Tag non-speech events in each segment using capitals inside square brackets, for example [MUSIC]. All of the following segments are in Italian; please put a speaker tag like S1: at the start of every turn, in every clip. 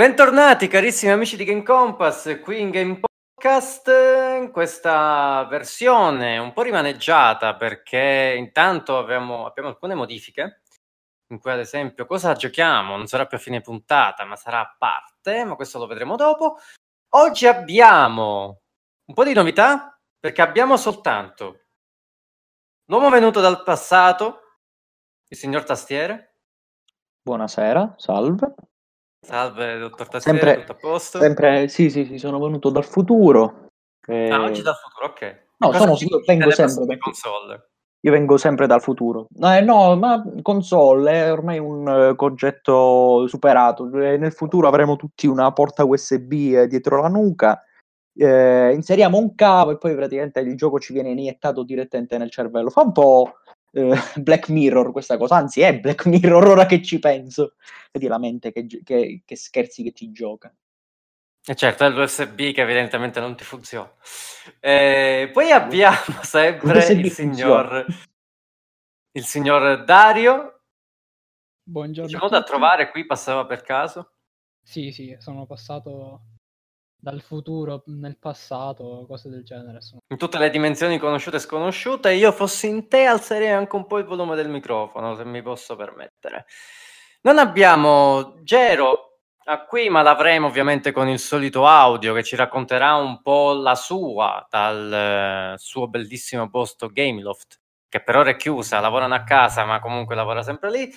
S1: Bentornati carissimi amici di Game Compass, qui in Game Podcast, in questa versione un po' rimaneggiata perché intanto abbiamo, abbiamo alcune modifiche, in cui ad esempio cosa giochiamo non sarà più a fine puntata ma sarà a parte, ma questo lo vedremo dopo. Oggi abbiamo un po' di novità perché abbiamo soltanto l'uomo venuto dal passato, il signor Tastiere.
S2: Buonasera, salve.
S1: Salve, dottor Tastiere,
S2: Sempre,
S1: tutto a posto?
S2: sempre, sì, sì, sì, sono venuto dal futuro. eh,
S1: Ah, oggi dal futuro, ok.
S2: No, sono- io vengo sempre perché-
S1: console?
S2: Io vengo sempre dal futuro. Eh, no, ma console è ormai un eh, concetto superato. Eh, Nel futuro avremo tutti una porta USB eh, dietro la nuca. eh, inseriamo un cavo e poi praticamente il gioco ci viene iniettato direttamente nel cervello. Fa un po' eh, Black Mirror questa cosa, anzi è Black Mirror ora che ci penso. Vedi la mente che, che- che scherzi che ti gioca.
S1: E certo, è l'USB che evidentemente non ti funziona. Eh, poi abbiamo [LAUGHS] sempre il signor, il signor Dario.
S3: Buongiorno. A
S1: modo da trovare qui, passava per caso.
S3: Sì, sì, sono passato dal futuro nel passato, cose del genere.
S1: In tutte le dimensioni conosciute e sconosciute. Io fossi in te, alzerei anche un po' il volume del microfono, se mi posso permettere. Non abbiamo Gero a qui, ma l'avremo ovviamente con il solito audio che ci racconterà un po' la sua dal eh, suo bellissimo posto Gameloft, che per ora è chiusa, lavorano a casa, ma comunque lavora sempre lì.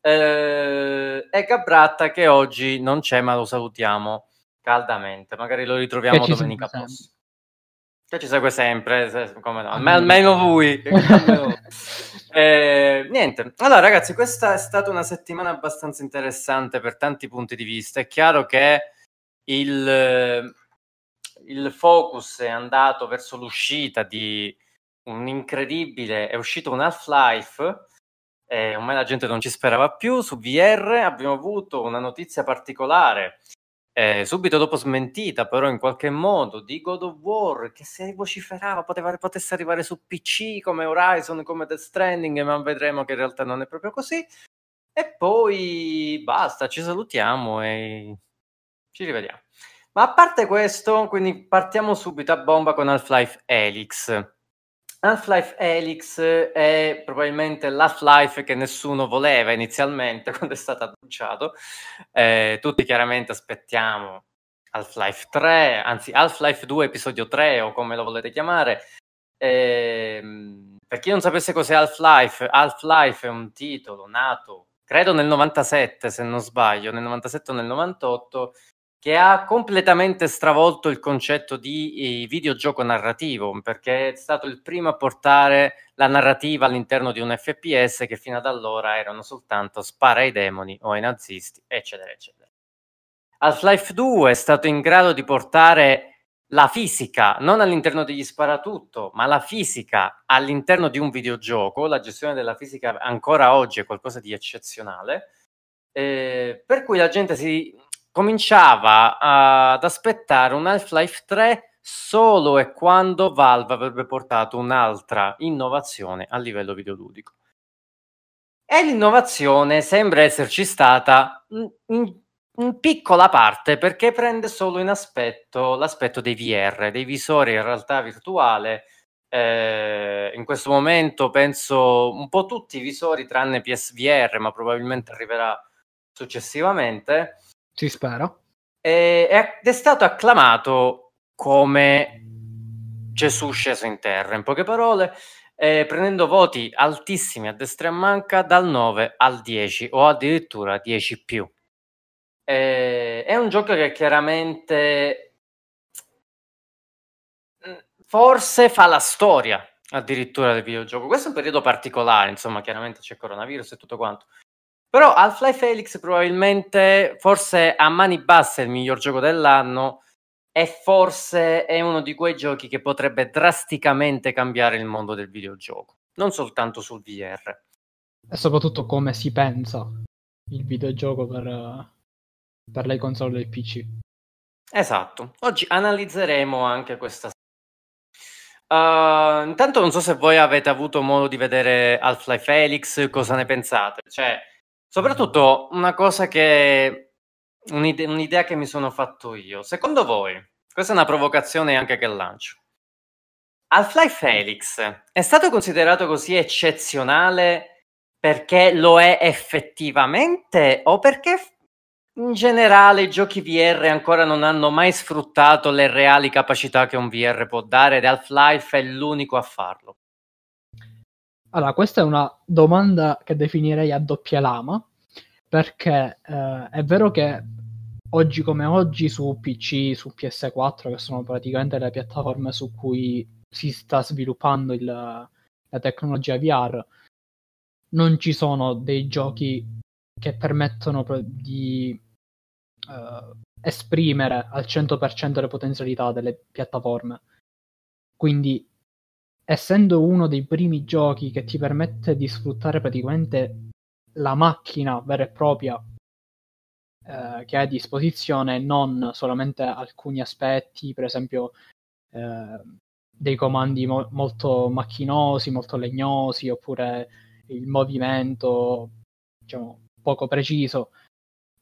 S1: Eh, e Gabratta che oggi non c'è, ma lo salutiamo caldamente. Magari lo ritroviamo domenica prossima. Che ci segue sempre, se- come no,
S3: Almeno.
S1: almeno almeno- [LAUGHS] eh, niente, allora ragazzi, questa è stata una settimana abbastanza interessante per tanti punti di vista. È chiaro che il, il focus è andato verso l'uscita di un incredibile, è uscito un Half-Life, eh, ormai la gente non ci sperava più, su VR abbiamo avuto una notizia particolare, eh, subito dopo smentita, però in qualche modo, di God of War, che si vociferava poteva, potesse arrivare su PC come Horizon, come Death Stranding, ma vedremo che in realtà non è proprio così. E poi basta, ci salutiamo e ci rivediamo. Ma a parte questo, quindi partiamo subito a bomba con Half-Life Helix. Half-Life Helix è probabilmente l'Half-Life che nessuno voleva inizialmente [LAUGHS] quando è stato annunciato. Eh, tutti chiaramente aspettiamo Half-Life 3, anzi Half-Life 2 episodio 3 o come lo volete chiamare. Ehm, per chi non sapesse cos'è Half-Life, Half-Life è un titolo nato, credo nel 97 se non sbaglio, nel 97 o nel 98, che ha completamente stravolto il concetto di eh, videogioco narrativo, perché è stato il primo a portare la narrativa all'interno di un FPS che fino ad allora erano soltanto spara ai demoni o ai nazisti, eccetera, eccetera. Half-Life 2 è stato in grado di portare la fisica non all'interno degli sparatutto, ma la fisica all'interno di un videogioco. La gestione della fisica ancora oggi è qualcosa di eccezionale. Eh, per cui la gente si cominciava ad aspettare un Half-Life 3 solo e quando Valve avrebbe portato un'altra innovazione a livello videoludico. E l'innovazione sembra esserci stata in, in- piccola parte perché prende solo in aspetto l'aspetto dei VR, dei visori in realtà virtuale. Eh, in questo momento penso un po' tutti i visori tranne PSVR, ma probabilmente arriverà successivamente.
S3: Si spera.
S1: E- ed è stato acclamato come Gesù sceso in terra, in poche parole, eh, prendendo voti altissimi a destra e manca dal 9 al 10 o addirittura 10 più. Eh, è un gioco che chiaramente mm, forse fa la storia addirittura del videogioco. Questo è un periodo particolare, insomma, chiaramente c'è coronavirus e tutto quanto. Però Half-Life Helix probabilmente, forse a mani basse, è il miglior gioco dell'anno e forse è uno di quei giochi che potrebbe drasticamente cambiare il mondo del videogioco, non soltanto sul VR.
S3: E soprattutto come si pensa il videogioco per, per le console del PC.
S1: Esatto. Oggi analizzeremo anche questa. Uh, intanto non so se voi avete avuto modo di vedere Half-Life Helix, cosa ne pensate? Cioè, soprattutto una cosa che un'ide- un'idea che mi sono fatto io. Secondo voi, questa è una provocazione anche che lancio. Half-Life Felix è stato considerato così eccezionale perché lo è effettivamente o perché in generale i giochi VR ancora non hanno mai sfruttato le reali capacità che un VR può dare ed Half-Life è l'unico a farlo?
S3: Allora, questa è una domanda che definirei a doppia lama, perché eh, è vero che oggi come oggi su PC, su PS4, che sono praticamente le piattaforme su cui si sta sviluppando il, la tecnologia VR, non ci sono dei giochi che permettono di uh, esprimere al 100% le potenzialità delle piattaforme. Quindi, essendo uno dei primi giochi che ti permette di sfruttare praticamente la macchina vera e propria eh, che hai a disposizione, non solamente alcuni aspetti, per esempio eh, dei comandi mo- molto macchinosi, molto legnosi, oppure il movimento, diciamo, poco preciso.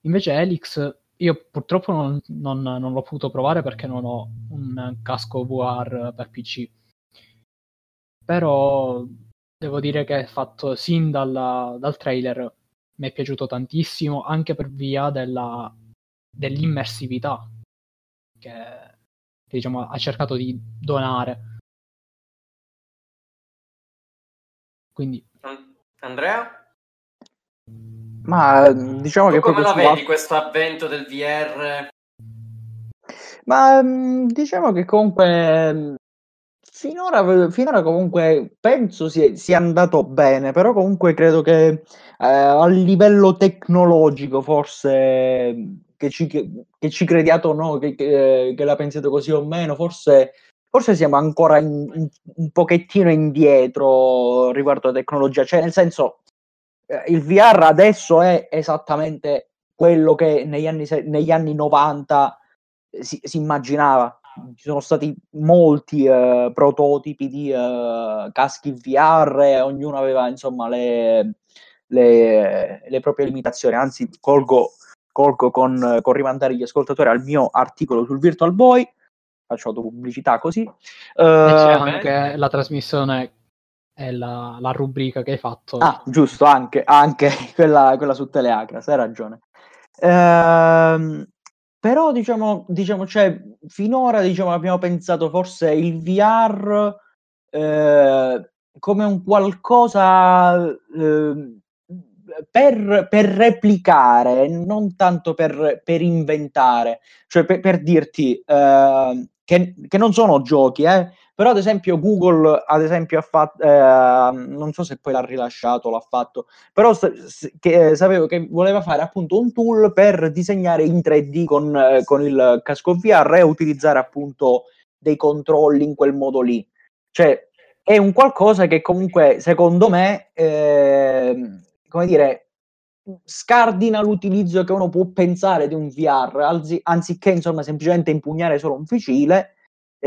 S3: Invece Helix io purtroppo non, non, non, l'ho potuto provare perché non ho un casco VR per PC. Però devo dire che è fatto sin dalla, dal trailer mi è piaciuto tantissimo anche per via della, dell'immersività che, che diciamo, ha cercato di donare. Quindi
S1: Andrea?
S2: Ma diciamo
S1: tu
S2: che
S1: come la
S2: sulla...
S1: vedi questo avvento del VR?
S2: Ma diciamo che comunque finora, finora comunque penso sia, sia, andato bene, però comunque credo che eh, a livello tecnologico forse che ci, che ci crediate o no, che, che, che, la pensiate così o meno, forse, forse siamo ancora in, in, un pochettino indietro riguardo alla tecnologia, cioè nel senso eh, il VR adesso è esattamente quello che negli anni, negli anni 90 si, si immaginava. Ci sono stati molti uh, prototipi di uh, caschi VR e ognuno aveva insomma le, le, le proprie limitazioni. Anzi, colgo, colgo con, con rimandare gli ascoltatori al mio articolo sul Virtual Boy faccio pubblicità così.
S3: Uh, anche la trasmissione è la, la, rubrica che hai fatto.
S2: Ah, giusto, anche, anche [LAUGHS] quella, quella, su Teleacras, hai ragione. Ehm, però diciamo, diciamo cioè, finora diciamo, abbiamo pensato forse il VR eh, come un qualcosa eh, per, per, replicare, non tanto per, per inventare, cioè per, per dirti eh, che, che, non sono giochi, eh, però ad esempio Google ad esempio ha fatto eh, non so se poi l'ha rilasciato l'ha fatto però s- che, eh, sapevo che voleva fare appunto un tool per disegnare in 3D con, eh, con il casco VR e utilizzare appunto dei controlli in quel modo lì. Cioè è un qualcosa che comunque secondo me eh, come dire scardina l'utilizzo che uno può pensare di un VR anzi, anziché insomma semplicemente impugnare solo un fucile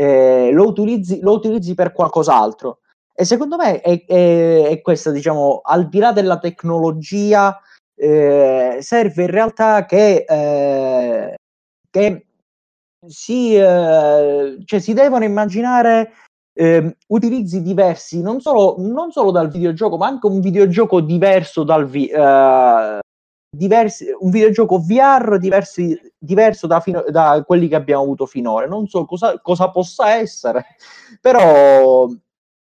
S2: eh, lo, utilizzi, lo utilizzi per qualcos'altro. E secondo me è, è, è questa, diciamo, al di là della tecnologia, eh, serve in realtà che, eh, che si, eh, cioè, si devono immaginare eh, utilizzi diversi, non solo, non solo, dal videogioco, ma anche un videogioco diverso dal, vi- uh, diversi, un videogioco VR diversi, diverso da, fino, da, quelli che abbiamo avuto finora. Non so cosa, cosa, possa essere, [LAUGHS] però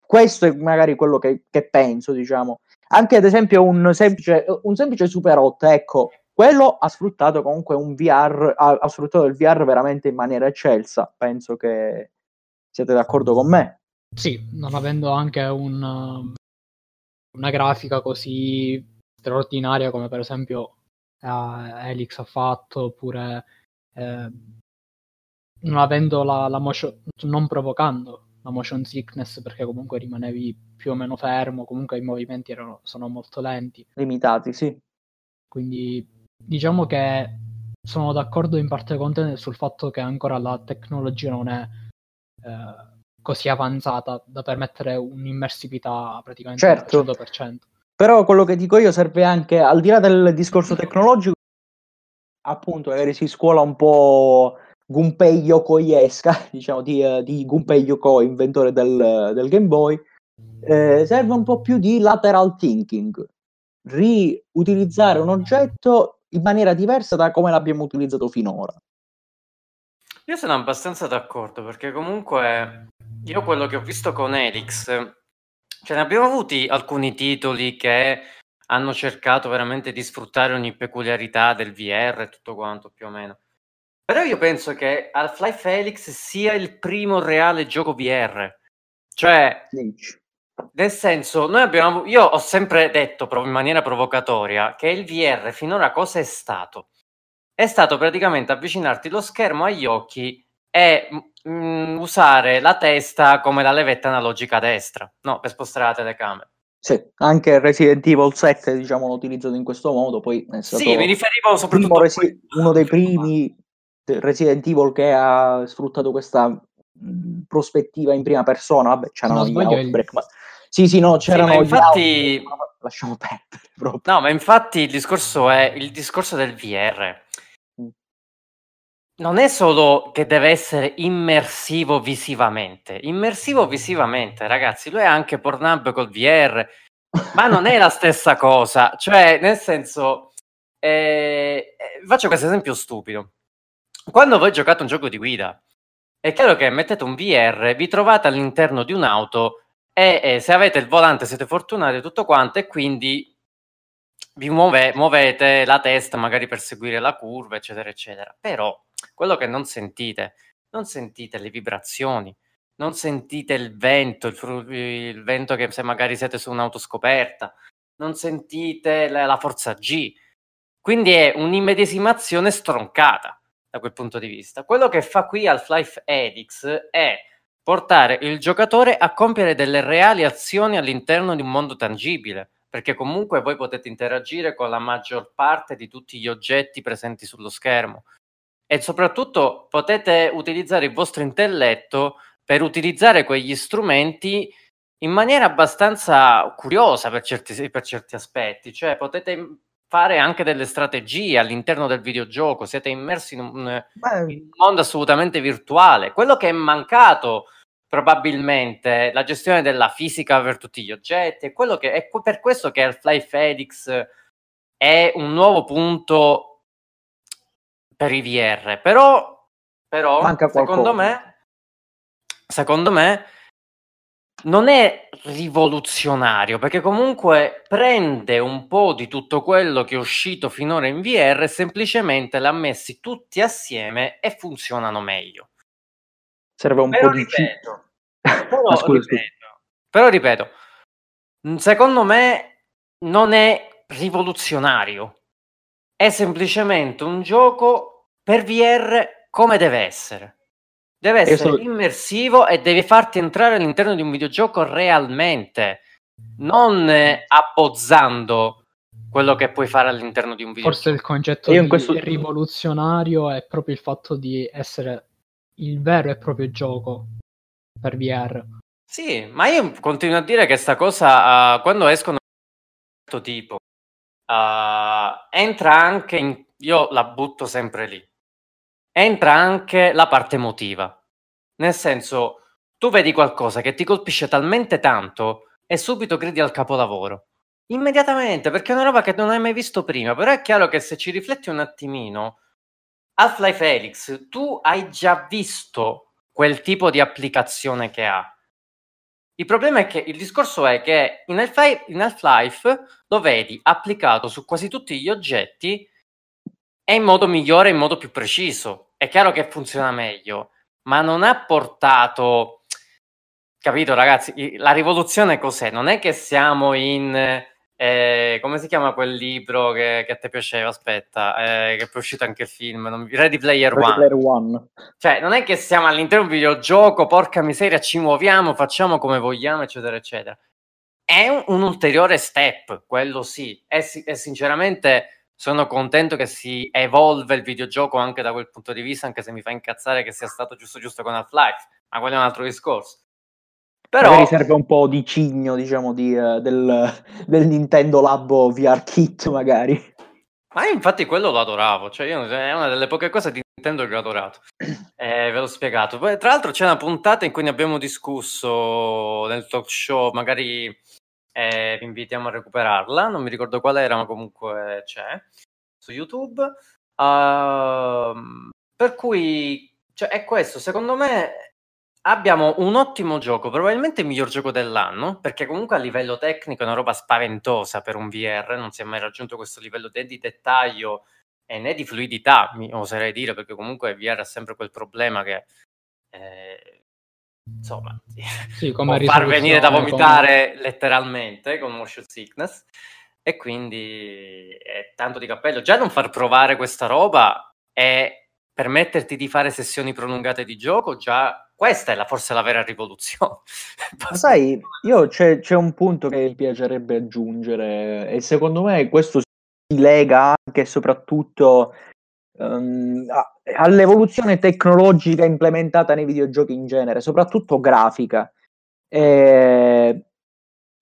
S2: questo è magari quello che, che penso, diciamo. Anche ad esempio un semplice, un semplice Super 8, ecco, quello ha sfruttato comunque un VR, ha, ha sfruttato il VR veramente in maniera eccelsa. Penso che siete d'accordo con me.
S3: Sì, non avendo anche un, una grafica così straordinaria come per esempio eh, Elix ha fatto, oppure eh, non avendo la, la motion, non provocando la motion sickness perché comunque rimanevi più o meno fermo, comunque i movimenti erano, sono molto lenti.
S2: Limitati, sì.
S3: Quindi diciamo che sono d'accordo in parte con te sul fatto che ancora la tecnologia non è eh, così avanzata da permettere un'immersività praticamente
S2: certo.
S3: al 100%.
S2: Però quello che dico io serve anche, al di là del discorso tecnologico, appunto magari si scuola un po' Gunpei Yokoi-esca, [LAUGHS] diciamo di, uh, di Gunpei Yokoi, inventore del, del Game Boy, eh, serve un po' più di lateral thinking, riutilizzare un oggetto in maniera diversa da come l'abbiamo utilizzato finora.
S1: Io sono abbastanza d'accordo perché comunque io quello che ho visto con Elix, cioè ne abbiamo avuti alcuni titoli che hanno cercato veramente di sfruttare ogni peculiarità del VR e tutto quanto più o meno. Però io penso che Half-Life Felix sia il primo reale gioco VR. Cioè, nel senso, noi abbiamo, io ho sempre detto in maniera provocatoria che il VR finora cosa è stato? È stato praticamente avvicinarti lo schermo agli occhi e mh, mm, usare la testa come la levetta analogica destra, no, per spostare la telecamera.
S2: Sì, anche Resident Evil 7 diciamo l'ho utilizzato in questo modo, poi
S1: è stato Sì, mi riferivo soprattutto a
S2: resi- uno dei primi Resident Evil che ha sfruttato questa mh, prospettiva in prima persona, vabbè, c'erano gli Outbreak, il... ma sì, sì, no, c'erano
S1: sì, infatti...
S2: Altri, lasciamo perdere. Proprio.
S1: No, ma infatti il discorso è il discorso del VR. Non è solo che deve essere immersivo visivamente. Immersivo visivamente, ragazzi, lui è anche Pornhub col VR, ma non è la stessa cosa. Cioè, nel senso, eh, eh, faccio questo esempio stupido. Quando voi giocate un gioco di guida, è chiaro che mettete un VR, vi trovate all'interno di un'auto e, e se avete il volante siete fortunati e tutto quanto e quindi vi muove, muovete la testa magari per seguire la curva, eccetera, eccetera. Però quello che non sentite, non sentite le vibrazioni, non sentite il vento, il, il vento che se magari siete su un'auto scoperta, non sentite la, la forza G. Quindi è un'immedesimazione stroncata da quel punto di vista. Quello che fa qui Half-Life Edix è portare il giocatore a compiere delle reali azioni all'interno di un mondo tangibile, perché comunque voi potete interagire con la maggior parte di tutti gli oggetti presenti sullo schermo e soprattutto potete utilizzare il vostro intelletto per utilizzare quegli strumenti in maniera abbastanza curiosa per certi, per certi aspetti, cioè potete fare anche delle strategie all'interno del videogioco, siete immersi in un, in un mondo assolutamente virtuale. Quello che è mancato probabilmente la gestione della fisica per tutti gli oggetti, è quello che è per questo che Half-Life Felix è un nuovo punto per i VR, però, però secondo me secondo me non è rivoluzionario perché comunque prende un po' di tutto quello che è uscito finora in VR e semplicemente l'ha messi tutti assieme e funzionano meglio.
S2: Serve un però po'
S1: ripeto, di [LAUGHS] però, ripeto, però ripeto, secondo me non è rivoluzionario, è semplicemente un gioco per VR come deve essere. Deve essere sono... immersivo e deve farti entrare all'interno di un videogioco realmente, non eh, abbozzando quello che puoi fare all'interno di un videogioco.
S3: Forse il concetto di questo... rivoluzionario è proprio il fatto di essere il vero e proprio gioco per VR.
S1: Sì, ma io continuo a dire che sta cosa, uh, quando escono di questo tipo, uh, entra anche in... Io la butto sempre lì entra anche la parte emotiva. Nel senso, tu vedi qualcosa che ti colpisce talmente tanto e subito gridi al capolavoro. Immediatamente, perché è una roba che non hai mai visto prima. Però è chiaro che se ci rifletti un attimino, Half-Life Helix, tu hai già visto quel tipo di applicazione che ha. Il problema è che il discorso è che in Half-Life, in Half-Life lo vedi applicato su quasi tutti gli oggetti e in modo migliore, in modo più preciso. È chiaro che funziona meglio, ma non ha portato... Capito ragazzi? La rivoluzione cos'è? Non è che siamo in... Eh, come si chiama quel libro che, che a te piaceva? Aspetta, eh, che è uscito anche il film, non... Ready Player Ready One. Player One. Cioè, non è che siamo all'interno di un videogioco, porca miseria, ci muoviamo, facciamo come vogliamo, eccetera, eccetera. È un, un ulteriore step, quello sì. E, e sinceramente sono contento che si evolve il videogioco anche da quel punto di vista, anche se mi fa incazzare che sia stato giusto giusto con Half-Life, ma quello è un altro discorso.
S2: Però Magari serve un po' di cigno, diciamo, di, uh, del, del, Nintendo Labo VR Kit, magari.
S1: Ma io infatti quello lo adoravo, cioè io, è una delle poche cose di Nintendo che ho adorato. Eh, ve l'ho spiegato. Poi, tra l'altro c'è una puntata in cui ne abbiamo discusso nel talk show, magari eh, vi invitiamo a recuperarla, non mi ricordo qual era, ma comunque c'è su YouTube. Uh, per cui cioè, è questo, secondo me abbiamo un ottimo gioco, probabilmente il miglior gioco dell'anno, perché comunque a livello tecnico è una roba spaventosa per un VR, non si è mai raggiunto questo livello né di dettaglio e né di fluidità, mi oserei dire, perché comunque il VR ha sempre quel problema che eh, insomma [LAUGHS] sì, come può far venire da vomitare come... letteralmente con motion sickness e quindi è tanto di cappello. Già non far provare questa roba è permetterti di fare sessioni prolungate di gioco, già questa è la, forse la vera rivoluzione. [LAUGHS]
S2: Ma sai, io c'è, c'è, un punto che mi piacerebbe aggiungere e secondo me questo si lega anche e soprattutto um, all'evoluzione tecnologica implementata nei videogiochi in genere, soprattutto grafica. E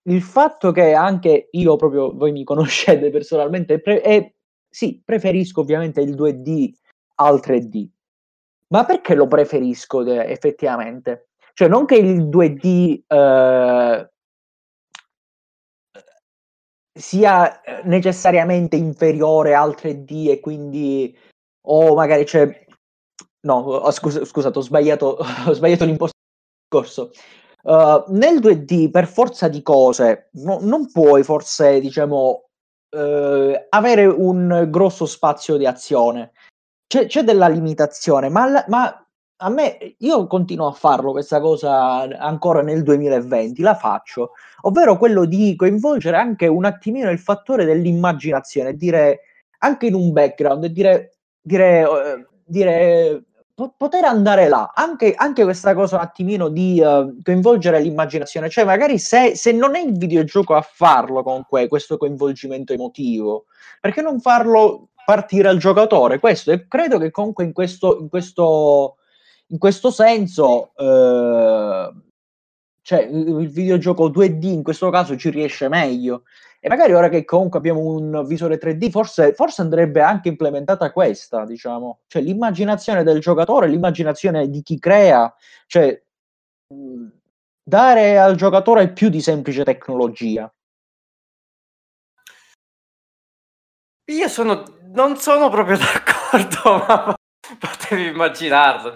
S2: il fatto che anche io proprio, voi mi conoscete [LAUGHS] personalmente, pre- e sì, preferisco ovviamente il 2D al 3D. Ma perché lo preferisco de- effettivamente? Cioè, non che il 2D eh, sia necessariamente inferiore al 3D e quindi o magari c'è no, oh, scusa, scusate, ho sbagliato, [LAUGHS] ho sbagliato l'imposto corso. Uh, nel 2D per forza di cose no, non puoi forse diciamo uh, avere un grosso spazio di azione c'è, c'è della limitazione, ma, ma, a me, io continuo a farlo questa cosa ancora nel 2020, la faccio, ovvero quello di coinvolgere anche un attimino il fattore dell'immaginazione, dire anche in un background, dire, dire, uh, dire poter andare là, anche, anche, questa cosa un attimino di uh, coinvolgere l'immaginazione, cioè magari se, se, non è il videogioco a farlo con que, questo coinvolgimento emotivo, perché non farlo partire al giocatore. Questo, e credo che comunque in questo, in questo, in questo senso, eh, cioè, il videogioco 2D in questo caso ci riesce meglio. E magari ora che comunque abbiamo un visore 3D, forse, forse andrebbe anche implementata questa, diciamo, cioè l'immaginazione del giocatore, l'immaginazione di chi crea, cioè dare al giocatore più di semplice tecnologia.
S1: Io sono, non sono proprio [LAUGHS] d'accordo, ma potevi immaginarlo.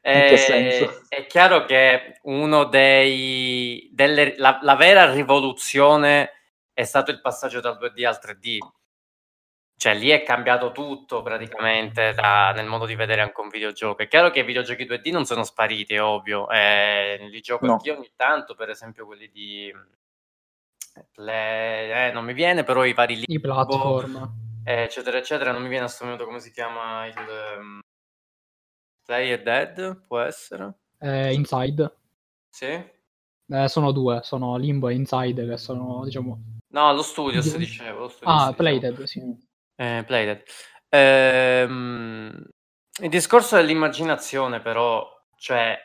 S1: È, è, chiaro che uno dei delle, la, la, vera rivoluzione è stato il passaggio dal 2D al 3D. Cioè, lì è cambiato tutto praticamente da, nel modo di vedere anche un videogioco. È chiaro che i videogiochi 2D non sono spariti, è ovvio. Eh, li gioco no. anch'io ogni tanto, per esempio quelli di le, eh, non mi viene, però i vari
S3: libri, I platform,
S1: eh, eccetera, eccetera. Non mi viene assolutamente come si chiama il um, Play è Dead, può essere?
S3: Eh, Inside.
S1: Sì.
S3: Eh, sono due, sono Limbo e Inside che sono, diciamo...
S1: No, lo studio, si dicevo. Lo
S3: studios, ah, Playdead, sì.
S1: Eh, Playdead. Ehm, il discorso dell'immaginazione, però, cioè,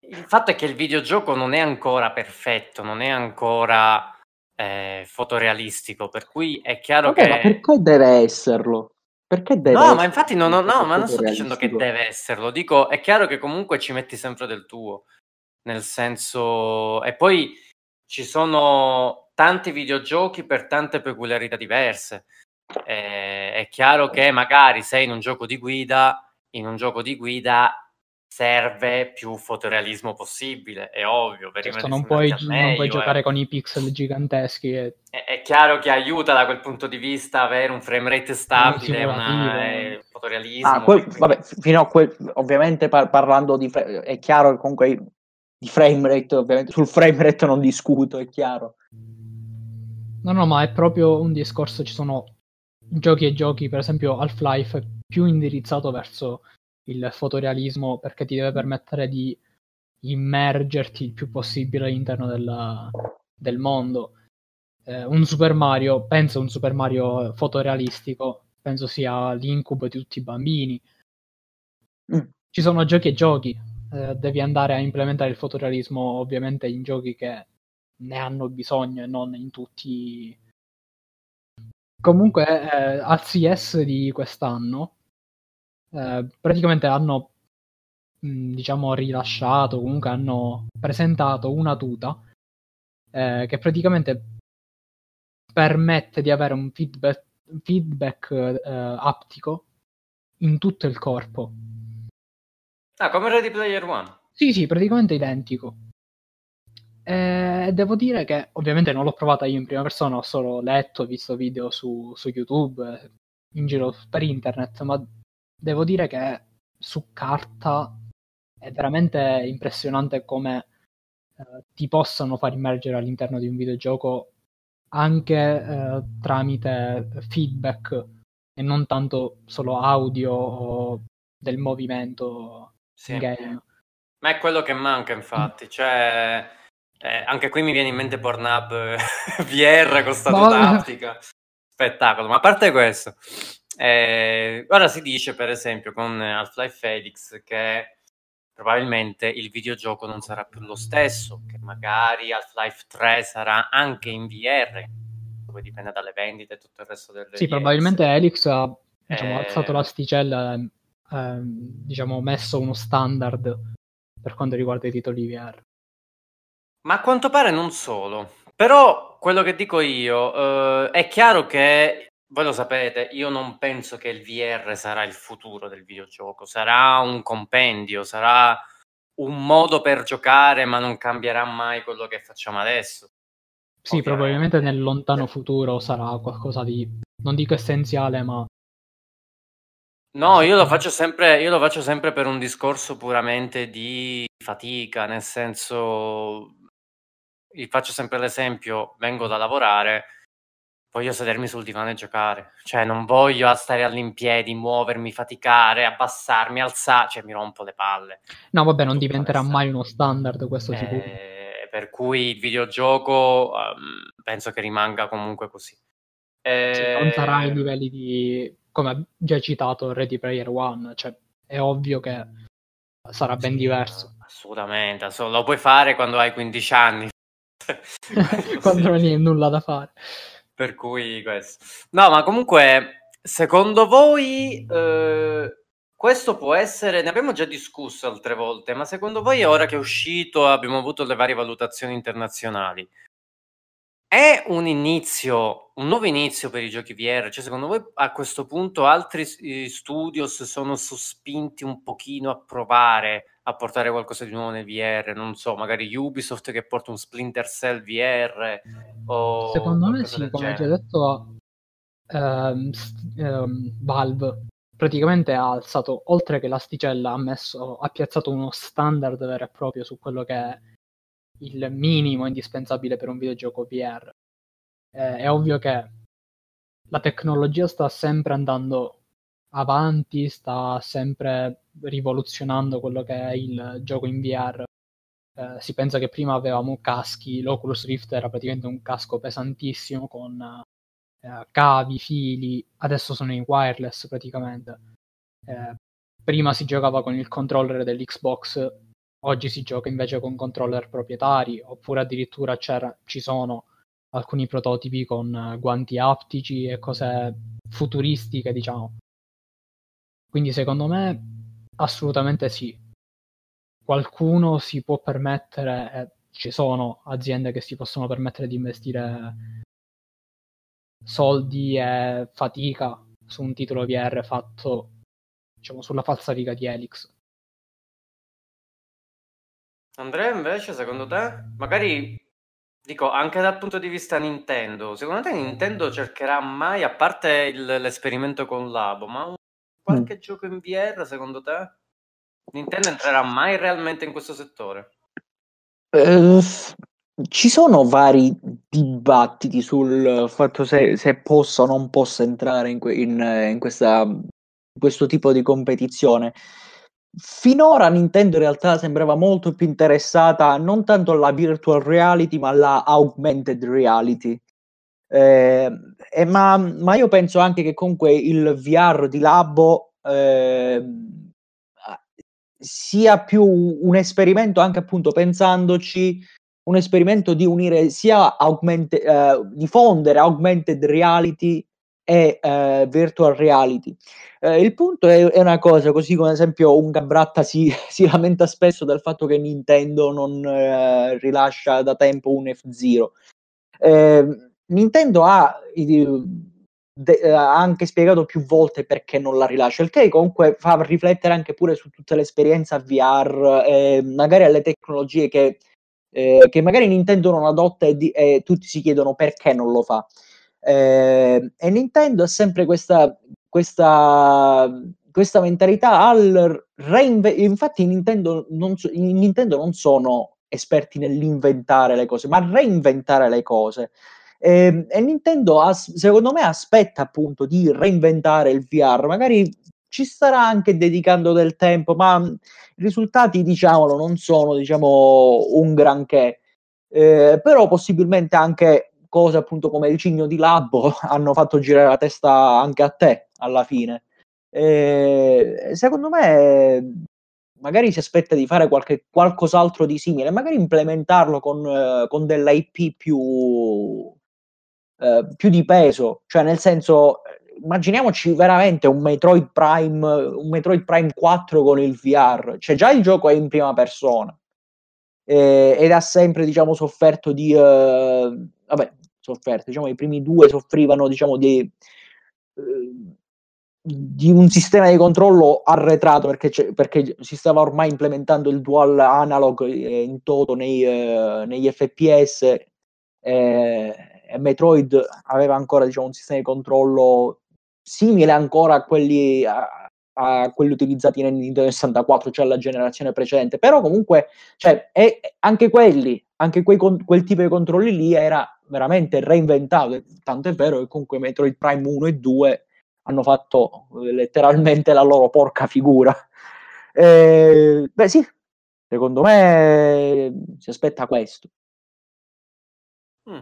S1: il fatto è che il videogioco non è ancora perfetto, non è ancora eh, fotorealistico, per cui è chiaro
S2: Vabbè,
S1: che...
S2: Ma perché deve esserlo? Perché deve
S1: no, ma infatti no, no, no ma non sto dicendo che deve esserlo, dico è chiaro che comunque ci metti sempre del tuo, nel senso... E poi ci sono tanti videogiochi per tante peculiarità diverse. Eh, è chiaro che magari sei in un gioco di guida, in un gioco di guida serve più fotorealismo possibile, è ovvio. Per
S3: certo, non, puoi, meglio, non puoi eh. giocare con i pixel giganteschi. E...
S1: È, è, chiaro che aiuta da quel punto di vista avere un frame rate stabile, un eh, fotorealismo.
S2: Ah, quel, vabbè, fino a quel, ovviamente par- parlando di... è chiaro che comunque di frame rate, ovviamente sul frame rate non discuto, è chiaro.
S3: No, no, ma è proprio un discorso, ci sono giochi e giochi, per esempio Half-Life, più indirizzato verso il fotorealismo perché ti deve permettere di immergerti il più possibile all'interno della, del mondo. Eh, un Super Mario, penso un Super Mario fotorealistico, penso sia l'incubo di tutti i bambini. Mm. Ci sono giochi e giochi, eh, devi andare a implementare il fotorealismo ovviamente in giochi che ne hanno bisogno e non in tutti Comunque, eh, al CS di quest'anno, eh, praticamente hanno, mh, diciamo, rilasciato, comunque hanno presentato una tuta eh, che praticamente permette di avere un feedback, feedback eh, aptico in tutto il corpo.
S1: Ah, come Ready Player One.
S3: Sì, sì, praticamente identico. E devo dire che ovviamente non l'ho provata io in prima persona, ho solo letto, visto video su, su YouTube, in giro per internet, ma devo dire che su carta è veramente impressionante come eh, ti possano far immergere all'interno di un videogioco anche eh, tramite feedback e non tanto solo audio o del movimento sì. game.
S1: Ma è quello che manca, infatti. Cioè, eh, anche qui mi viene in mente Pornhub [LAUGHS] VR con stato Ma... tattica. Spettacolo. Ma a parte questo, eh, ora si dice, per esempio, con Half-Life Felix che probabilmente il videogioco non sarà più lo stesso, che magari Half-Life 3 sarà anche in VR, poi dipende dalle vendite e tutto il resto del
S3: Sì, probabilmente Helix ha diciamo, eh... alzato l'asticella, eh, diciamo, messo uno standard per quanto riguarda i titoli VR.
S1: Ma a quanto pare non solo. Però quello che dico io, eh, è chiaro che voi lo sapete, io non penso che il VR sarà il futuro del videogioco, sarà un compendio, sarà un modo per giocare, ma non cambierà mai quello che facciamo adesso.
S3: Sì, Ovviamente. probabilmente nel lontano futuro sarà qualcosa di, non dico essenziale, ma...
S1: No, io lo faccio sempre, io lo faccio sempre per un discorso puramente di fatica, nel senso, faccio sempre l'esempio, vengo da lavorare voglio sedermi sul divano e giocare. Cioè, non voglio stare all'impiedi, muovermi, faticare, abbassarmi, alzare. Cioè, mi rompo le palle.
S3: No, vabbè, non diventerà mai uno standard, questo eh, sicuro.
S1: Per cui il videogioco um, penso che rimanga comunque così.
S3: Eh... Sì, non sarà ai livelli di, come già citato, Ready Player One. Cioè, è ovvio che sarà ben sì, diverso.
S1: Assolutamente, lo puoi fare quando hai 15 anni. [LAUGHS]
S3: quando non hai nulla da fare.
S1: Per cui questo. No, ma comunque, secondo voi eh, questo può essere, ne abbiamo già discusso altre volte, ma secondo voi ora che è uscito, abbiamo avuto le varie valutazioni internazionali, è un inizio, un nuovo inizio per i giochi VR? Cioè, secondo voi a questo punto altri studios sono sospinti un pochino a provare a portare qualcosa di nuovo nel VR? Non so, magari Ubisoft che porta un Splinter Cell VR o
S3: Secondo me sì, come genere. già detto ehm, ehm, Valve praticamente ha alzato, oltre che l'asticella, ha, messo, ha piazzato uno standard vero e proprio su quello che è il minimo indispensabile per un videogioco VR. Eh, è ovvio che la tecnologia sta sempre andando avanti, sta sempre rivoluzionando quello che è il gioco in VR. Eh, si pensa che prima avevamo caschi, l'Oculus Rift era praticamente un casco pesantissimo con eh, cavi, fili, adesso sono in wireless praticamente. Eh, prima si giocava con il controller dell'Xbox Oggi si gioca invece con controller proprietari, oppure addirittura ci sono alcuni prototipi con guanti aptici e cose futuristiche, diciamo. Quindi secondo me assolutamente sì. Qualcuno si può permettere, eh, ci sono aziende che si possono permettere di investire soldi e fatica su un titolo VR fatto diciamo sulla falsariga di Helix.
S1: Andrea, invece, secondo te? Magari dico anche dal punto di vista Nintendo, secondo te Nintendo cercherà mai, a parte il, l'esperimento con Labo, ma un, qualche mm. gioco in VR, secondo te? Nintendo entrerà mai realmente in questo settore?
S2: Uh, ci sono vari dibattiti sul fatto se, se possa o non possa entrare in, que- in, in, questa, in questo tipo di competizione. Finora Nintendo in realtà sembrava molto più interessata non tanto alla virtual reality ma alla augmented reality. Eh, eh, ma, ma, io penso anche che comunque il VR di Labo eh, sia più un esperimento anche appunto pensandoci un esperimento di unire sia augmented, eh, diffondere augmented reality e eh, virtual reality. Eh, il punto è, è, una cosa, così come ad esempio un Gabratta si, [LAUGHS] si lamenta spesso del fatto che Nintendo non eh, rilascia da tempo un F-Zero. Eh, Nintendo ha, de, ha, anche spiegato più volte perché non la rilascia, il che comunque fa riflettere anche pure su tutta l'esperienza VR e magari alle tecnologie che, eh, che magari Nintendo non adotta e, di, e tutti si chiedono perché non lo fa. Eh, e Nintendo ha sempre questa, questa, questa mentalità al reinventare. Infatti, Nintendo non, so- in Nintendo non sono esperti nell'inventare le cose, ma reinventare le cose. E, e Nintendo, as- secondo me, aspetta appunto di reinventare il VR. Magari ci starà anche dedicando del tempo, ma i risultati, diciamolo, non sono diciamo un granché. Eh, però possibilmente anche cose appunto come il cigno di Labbo [LAUGHS] hanno fatto girare la testa anche a te alla fine. E, secondo me magari si aspetta di fare qualche, qualcos'altro di simile, magari implementarlo con, eh, con dell'IP più, eh, più di peso, cioè nel senso immaginiamoci veramente un Metroid Prime, un Metroid Prime 4 con il VR, cioè già il gioco è in prima persona eh, ed ha sempre diciamo sofferto di eh, vabbè sofferto. Diciamo, i primi due soffrivano diciamo, di, eh, di un sistema di controllo arretrato perché, perché, si stava ormai implementando il dual analog eh, in toto nei, eh, negli FPS eh, e Metroid aveva ancora diciamo, un sistema di controllo simile ancora a quelli, a, a quelli utilizzati nel Nintendo 64, cioè alla generazione precedente, però comunque cioè, è, anche quelli, anche quei, quel tipo di controlli lì era veramente reinventato, tanto è vero che comunque Metroid Prime 1 e 2 hanno fatto eh, letteralmente la loro porca figura. Eh, beh sì, secondo me si aspetta questo. Mm.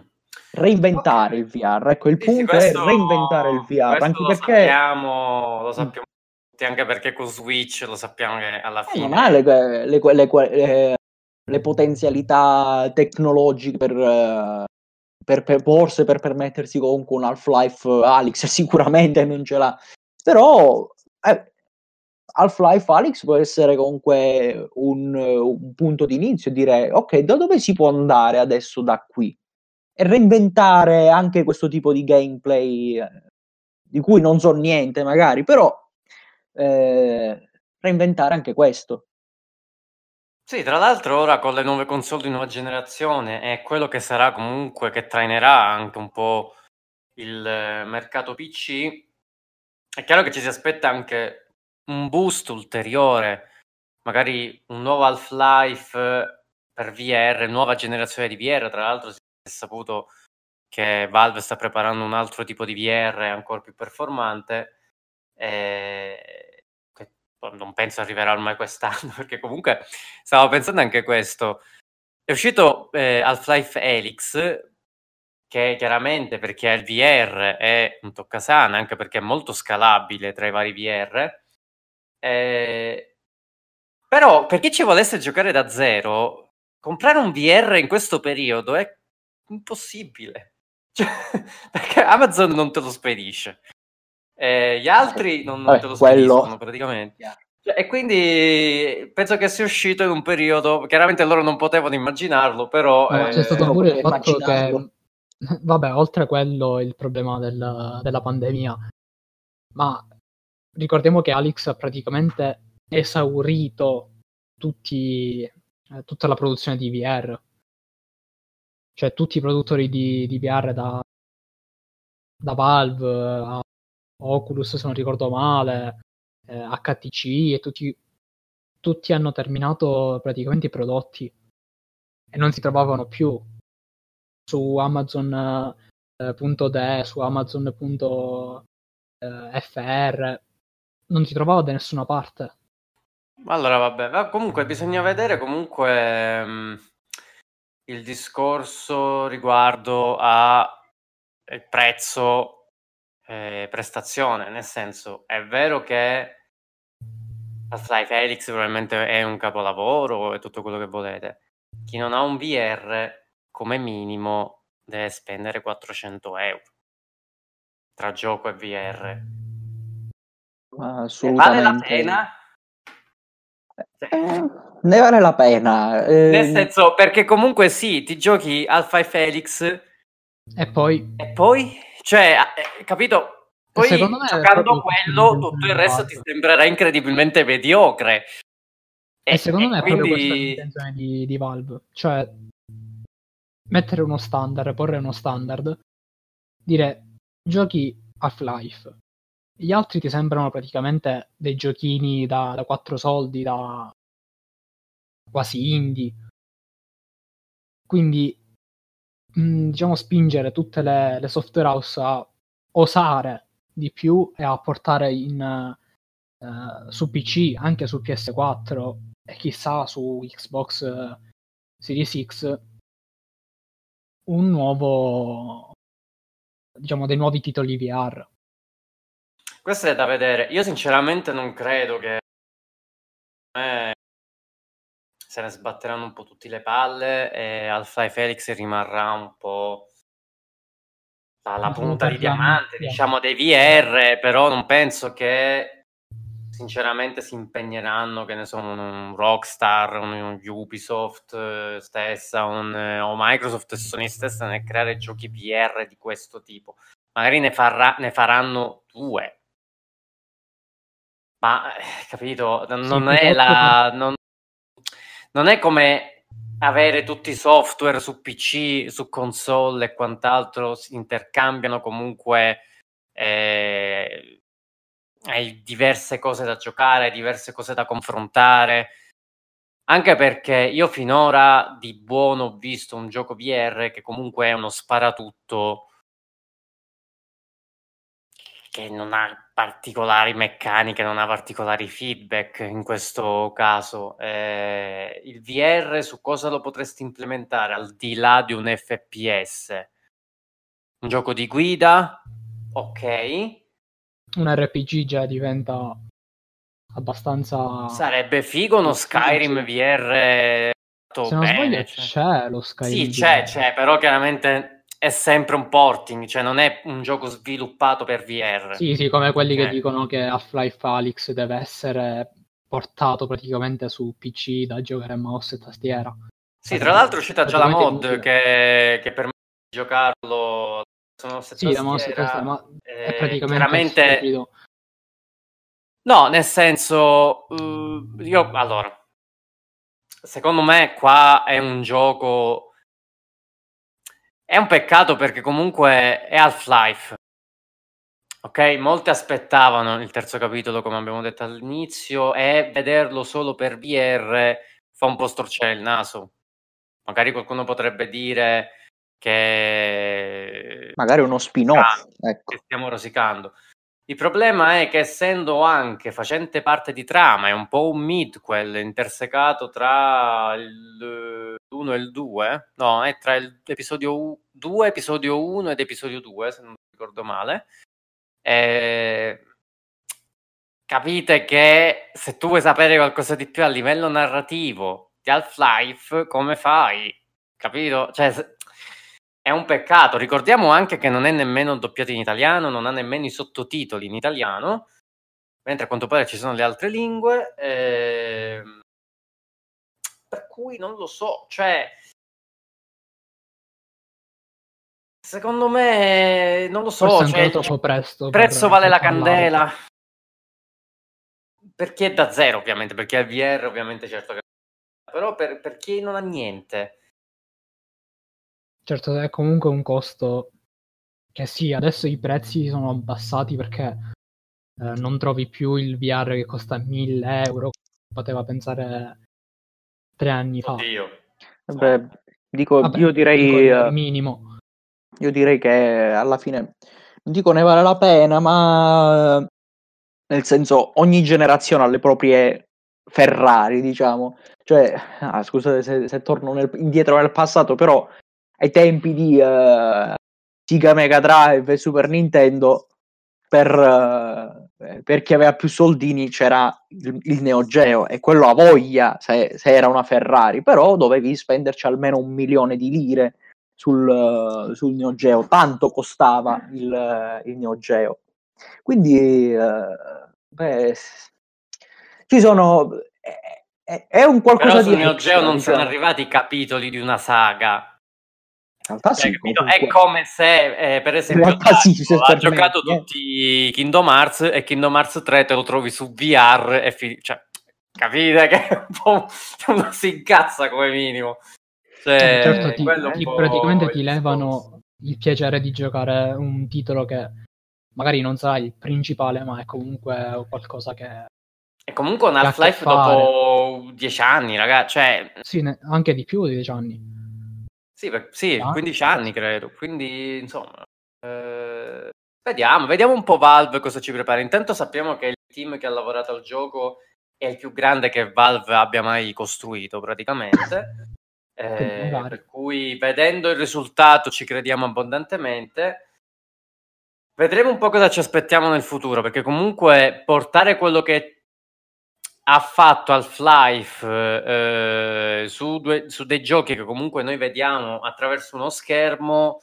S2: Reinventare okay. il VR, ecco il sì, punto sì, questo, è reinventare il VR, anche
S1: lo
S2: perché...
S1: Sappiamo, lo sappiamo anche perché con Switch lo sappiamo che alla fine...
S2: Eh, ma le, le, le, le, potenzialità tecnologiche per, per, per, forse per permettersi comunque un Half-Life Alyx [LAUGHS] sicuramente non ce l'ha. Però eh, Half-Life Alyx può essere comunque un, un punto di inizio dire ok da dove si può andare adesso da qui? E reinventare anche questo tipo di gameplay eh, di cui non so niente magari però eh, reinventare anche questo
S1: sì, tra l'altro ora con le nuove console di nuova generazione è quello che sarà comunque che trainerà anche un po' il eh, mercato PC. È chiaro che ci si aspetta anche un boost ulteriore, magari un nuovo Half-Life per VR, nuova generazione di VR. Tra l'altro si è saputo che Valve sta preparando un altro tipo di VR ancora più performante. E non penso arriverà mai quest'anno, [LAUGHS] perché comunque stavo pensando anche questo. È uscito eh, Half-Life Helix, che chiaramente per chi ha il VR è un toccasana, anche perché è molto scalabile tra i vari VR. Eh, però per chi ci volesse giocare da zero, comprare un VR in questo periodo è impossibile. [LAUGHS] Cioè, perché Amazon non te lo spedisce. Eh, gli altri non, non te lo quello... praticamente. Cioè, e quindi penso che sia uscito in un periodo, chiaramente loro non potevano immaginarlo, però...
S3: No, eh, c'è stato pure il fatto che, [LAUGHS] vabbè, oltre a quello il problema del, della pandemia, ma ricordiamo che Alex ha praticamente esaurito tutti, eh, tutta la produzione di VR. Cioè tutti i produttori di, di VR da, da Valve a Oculus se non ricordo male, eh, HTC e tutti, tutti hanno terminato praticamente i prodotti e non si trovavano più su Amazon.de, eh, su Amazon.fr, non si trovava da nessuna parte.
S1: Allora vabbè, comunque bisogna vedere comunque mh, mm, il discorso riguardo al prezzo eh, prestazione, nel senso è vero che Half-Life Felix probabilmente è un capolavoro e tutto quello che volete. Chi non ha un VR come minimo deve spendere 400 euro. tra gioco e VR.
S2: Assolutamente.
S1: Vale la pena?
S2: Eh, ne vale la pena. Eh,
S1: Nel senso, perché comunque sì, ti giochi Alpha e Felix
S3: E poi
S1: e poi, cioè, eh, capito? Poi
S3: Secondo me
S1: giocando quello, tutto il resto ti sembrerà incredibilmente mediocre.
S3: E secondo me è proprio questa
S1: quindi...
S3: l'intenzione di, di Valve, cioè mettere uno standard, porre uno standard, dire giochi Half-Life, gli altri ti sembrano praticamente dei giochini da, da 4 soldi, da quasi indie. Quindi mh, diciamo spingere tutte le, le software house a osare di più e a portare in, eh, su PC, anche su PS4 e chissà su Xbox Series X un nuovo diciamo dei nuovi titoli VR.
S1: Questo è da vedere. Io sinceramente non credo che eh, se ne sbatteranno un po' tutti le palle e Alpha e Felix rimarrà un po' alla
S3: Diciamo
S1: punta di
S3: la
S1: diamante, diciamo dei VR, però non penso che sinceramente si impegneranno, che ne so, un, un Rockstar, un, un Ubisoft eh, stessa, un, eh, o Microsoft e Sony stessa nel creare giochi VR di questo tipo. Magari ne, farà, ne faranno due. Ma eh, capito, non,
S3: Sì,
S1: è la. Non, non è come avere tutti i software su PC, su console e quant'altro si intercambiano comunque. eh, hai diverse cose da giocare, diverse cose da confrontare. Anche perché io finora di buono ho visto un gioco VR che comunque è uno sparatutto che non ha particolari meccaniche, non ha particolari feedback in questo caso. Eh, il VR su cosa lo potresti implementare al di là di un FPS? Un gioco di guida? Ok.
S3: Un RPG già diventa abbastanza
S1: Sarebbe figo uno Skyrim VR fatto
S3: se non
S1: bene,
S3: sbaglio
S1: cioè.
S3: c'è lo Skyrim.
S1: Sì, c'è, c'è, però chiaramente è sempre un porting, cioè non è un gioco sviluppato per VR.
S3: Sì, sì, come quelli che
S1: Eh.
S3: dicono che Half-Life Alyx deve essere portato praticamente su PC da giocare a mouse e tastiera.
S1: Sì, tra l'altro è uscita già la mod che, che permette di giocarlo e
S3: Sì, da mouse e
S1: tastiera.
S3: ma
S1: Eh,
S3: è praticamente
S1: chiaramente-
S3: stupido.
S1: No, nel senso, uh, io allora, secondo me qua è un gioco. È un peccato perché comunque è Half-Life. Ok, molti aspettavano il terzo capitolo, come abbiamo detto all'inizio, e vederlo solo per VR fa un po' storcere il naso. Magari qualcuno potrebbe dire che
S2: Magari uno spin-off. Ecco.
S1: che stiamo rosicando. Il problema è che essendo anche facente parte di trama, è un po' un midquel intersecato tra l'1 e il 2, no, è tra l'episodio 2, episodio 1 ed episodio 2, se non ricordo male. Eh, capite che se tu vuoi sapere qualcosa di più a livello narrativo di Half-Life, come fai? Capito? Cioè, è un peccato. Ricordiamo anche che non è nemmeno doppiato in italiano, non ha nemmeno i sottotitoli in italiano, mentre a quanto pare ci sono le altre lingue. ehm, Per cui non lo so, cioè. Secondo me, non lo so.
S3: Forse
S1: cioè,
S3: troppo presto.
S1: il prezzo vale la candela. Per chi è da zero, ovviamente, per chi ha il VR, ovviamente, certo che. Però per, per chi non ha niente.
S3: Certo, è comunque un costo che sì, adesso i prezzi sono abbassati perché eh, non trovi più il VR che costa 1000 euro, poteva pensare tre anni fa.
S1: Oddio.
S2: Vabbè, dico,
S3: Vabbè,
S2: io direi,
S3: dico il
S2: eh,
S3: minimo.
S2: io direi che alla fine, non dico ne vale la pena, ma nel senso ogni generazione ha le proprie Ferrari, diciamo. Cioè, ah, scusate se, se torno nel- indietro nel passato, però ai tempi di eh, Sega Mega Drive e Super Nintendo, per, eh, per chi aveva più soldini c'era il, il Neo Geo e quello a voglia se, se era una Ferrari, però dovevi spenderci almeno un milione di lire sul, sul Neo Geo, tanto costava il, il Neo Geo. Quindi, eh, beh, ci sono... È, è un qualcosa
S1: Però
S2: di...
S1: sul Neo Geo non diciamo. sono arrivati i capitoli di una saga.
S2: Realtà sì,
S1: cioè, è come se, eh, per esempio,
S2: sì,
S1: ha giocato me, tutti Kingdom Hearts e Kingdom Hearts 3 te lo trovi su VR e fi- cioè, capite che [LAUGHS] uno si incazza come minimo.
S3: Cioè, certo, ti, ti praticamente ti levano il piacere di giocare un titolo che magari non sarà il principale, ma è comunque qualcosa che.
S1: È comunque un Half-Life dopo dieci anni, ragazzi. Cioè...
S3: Sì, ne... anche di più di dieci anni.
S1: Sì, per... sì ah. 15 anni credo. Quindi, insomma. Eh... Vediamo, vediamo un po' Valve cosa ci prepara. Intanto sappiamo che il team che ha lavorato al gioco è il più grande che Valve abbia mai costruito, praticamente. [LAUGHS] Eh, per cui vedendo il risultato ci crediamo abbondantemente. Vedremo un po' cosa ci aspettiamo nel futuro, perché comunque portare quello che ha fatto Half-Life eh, su, due, su dei giochi che comunque noi vediamo attraverso uno schermo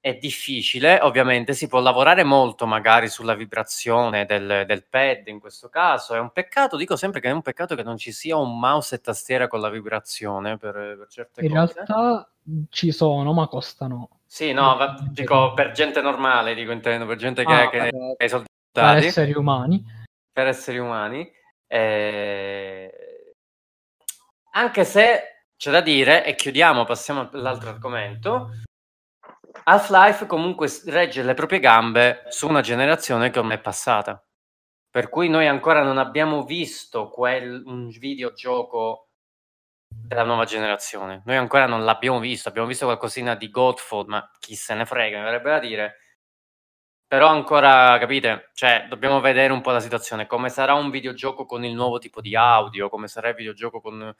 S1: è difficile, ovviamente si può lavorare molto magari sulla vibrazione del, del, pad in questo caso, è un peccato, dico sempre che è un peccato che non ci sia un mouse e tastiera con la vibrazione per, per certe
S3: in
S1: cose.
S3: In realtà ci sono, ma costano.
S1: Sì, no, va, dico per gente normale, dico intendo, per gente che, ah, che ha i soldati.
S3: Per esseri umani.
S1: Per esseri umani. Eh... Anche se c'è da dire, e chiudiamo, passiamo all'altro argomento, Half-Life comunque regge le proprie gambe su una generazione che ormai è passata. Per cui noi ancora non abbiamo visto quel, un videogioco della nuova generazione. Noi ancora non l'abbiamo visto, abbiamo visto qualcosina di Godfall, ma chi se ne frega, mi verrebbe da dire. Però ancora, capite? Cioè, dobbiamo vedere un po' la situazione, come sarà un videogioco con il nuovo tipo di audio, come sarà il videogioco con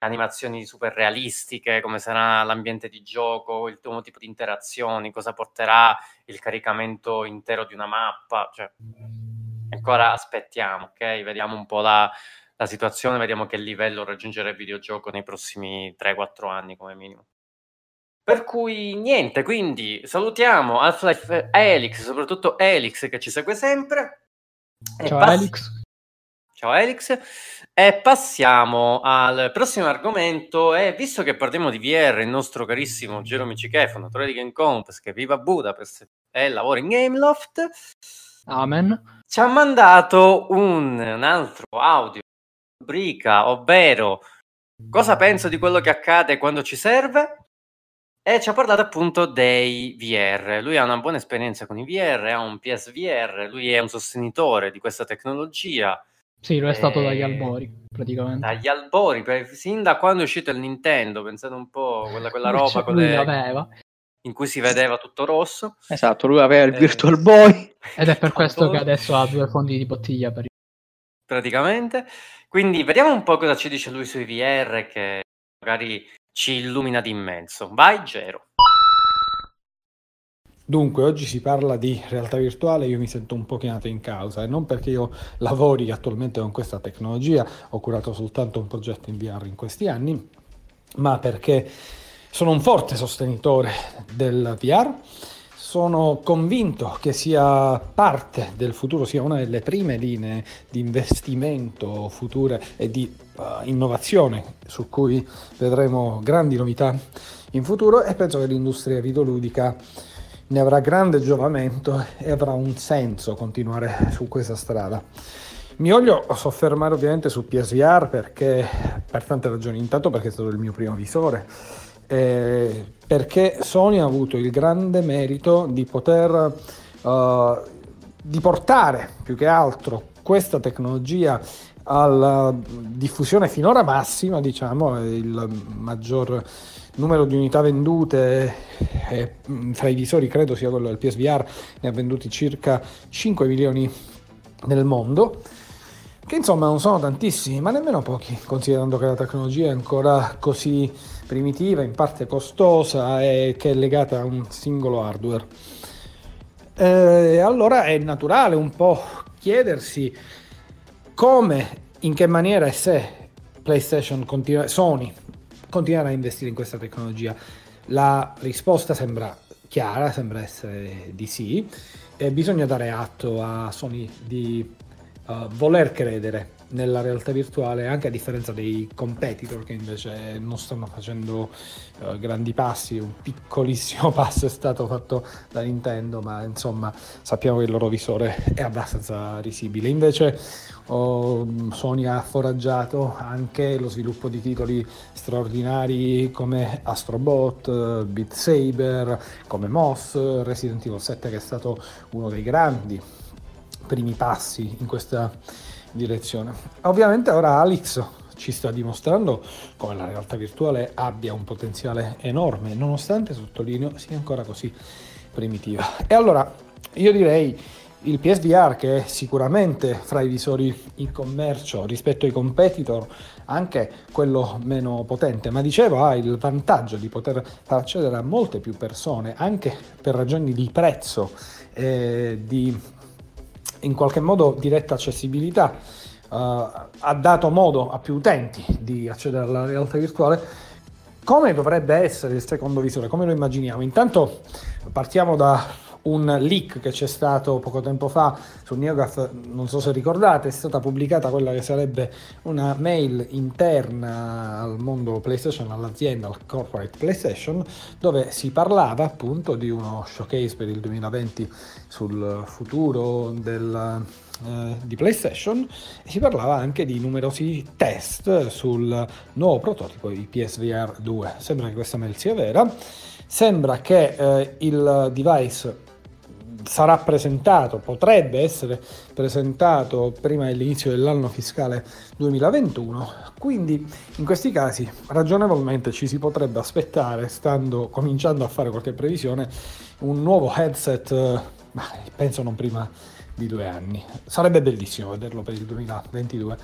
S1: animazioni super realistiche, come sarà l'ambiente di gioco, il nuovo tipo di interazioni, cosa porterà il caricamento intero di una mappa. Cioè, ancora aspettiamo, ok? Vediamo un po' la, la situazione, vediamo che livello raggiungerà il videogioco nei prossimi 3-4 anni come minimo. Per cui niente, quindi salutiamo Half-Life Helix, soprattutto Helix che ci segue sempre.
S3: Ciao pass- Helix.
S1: Ciao Elix. E passiamo al prossimo argomento. E visto che parliamo di VR, il nostro carissimo Jerome Cichefono, Torre di Game Compass, che viva Budapest e lavora in Gameloft,
S3: Amen.
S1: ci ha mandato un, un altro audio, rubrica, ovvero cosa penso di quello che accade quando ci serve. E ci ha parlato appunto dei VR. Lui ha una buona esperienza con i VR, ha un PSVR, lui è un sostenitore di questa tecnologia
S3: sì, lo è stato dagli eh, albori, praticamente.
S1: Dagli albori, per, sin da quando è uscito il Nintendo, pensate un po', quella, quella roba con le, in cui si vedeva tutto rosso.
S2: Esatto, lui aveva il eh, Virtual Boy.
S3: Ed è per [LAUGHS] questo che adesso ha due fondi di bottiglia per
S1: Praticamente. Quindi vediamo un po' cosa ci dice lui sui VR che magari ci illumina di immenso. Vai, Gero.
S4: Dunque, oggi si parla di realtà virtuale, io mi sento un po' chiamato in causa e non perché io lavori attualmente con questa tecnologia, ho curato soltanto un progetto in VR in questi anni, ma perché sono un forte sostenitore del VR, sono convinto che sia parte del futuro, sia una delle prime linee di investimento future e di uh, innovazione su cui vedremo grandi novità in futuro e penso che l'industria videoludica ne avrà grande giovamento e avrà un senso continuare su questa strada. Mi voglio soffermare ovviamente su PSVR perché, per tante ragioni, intanto perché è stato il mio primo visore, eh, perché Sony ha avuto il grande merito di poter uh, di portare più che altro questa tecnologia alla diffusione finora massima, diciamo, il maggior numero di unità vendute eh, fra i visori credo sia quello del PSVR, ne ha venduti circa 5 milioni nel mondo, che insomma non sono tantissimi, ma nemmeno pochi, considerando che la tecnologia è ancora così primitiva, in parte costosa e che è legata a un singolo hardware. Eh, allora è naturale un po' chiedersi come, in che maniera e se PlayStation continua, Sony continuare a investire in questa tecnologia. La risposta sembra chiara, sembra essere di sì, e bisogna dare atto a Sony di uh, voler credere nella realtà virtuale, anche a differenza dei competitor che invece non stanno facendo uh, grandi passi. Un piccolissimo [LAUGHS] passo è stato fatto da Nintendo, ma insomma sappiamo che il loro visore è abbastanza risibile. Invece oh, Sony ha foraggiato anche lo sviluppo di titoli straordinari come Astrobot, Beat Saber, come Moss, Resident Evil 7 che è stato uno dei grandi primi passi in questa direzione. Ovviamente ora Alex ci sta dimostrando come la realtà virtuale abbia un potenziale enorme, nonostante, sottolineo, sia ancora così primitiva. E allora io direi il PSVR che è sicuramente fra i visori in commercio rispetto ai competitor anche quello meno potente, ma dicevo ha il vantaggio di poter far accedere a molte più persone anche per ragioni di prezzo e di in qualche modo diretta accessibilità, uh, ha dato modo a più utenti di accedere alla realtà virtuale, come dovrebbe essere il secondo visore? Come lo immaginiamo? Intanto partiamo da un leak che c'è stato poco tempo fa su NeoGAF, non so se ricordate, è stata pubblicata quella che sarebbe una mail interna al mondo PlayStation, all'azienda, al corporate PlayStation, dove si parlava appunto di uno showcase per il 2020 sul futuro del, eh, di PlayStation e si parlava anche di numerosi test sul nuovo prototipo di PSVR 2. Sembra che questa mail sia vera. Sembra che eh, il device sarà presentato, potrebbe essere presentato prima dell'inizio dell'anno fiscale 2021, quindi in questi casi ragionevolmente ci si potrebbe aspettare, stando cominciando a fare qualche previsione, un nuovo headset, penso non prima di due anni. Sarebbe bellissimo vederlo per il 2022.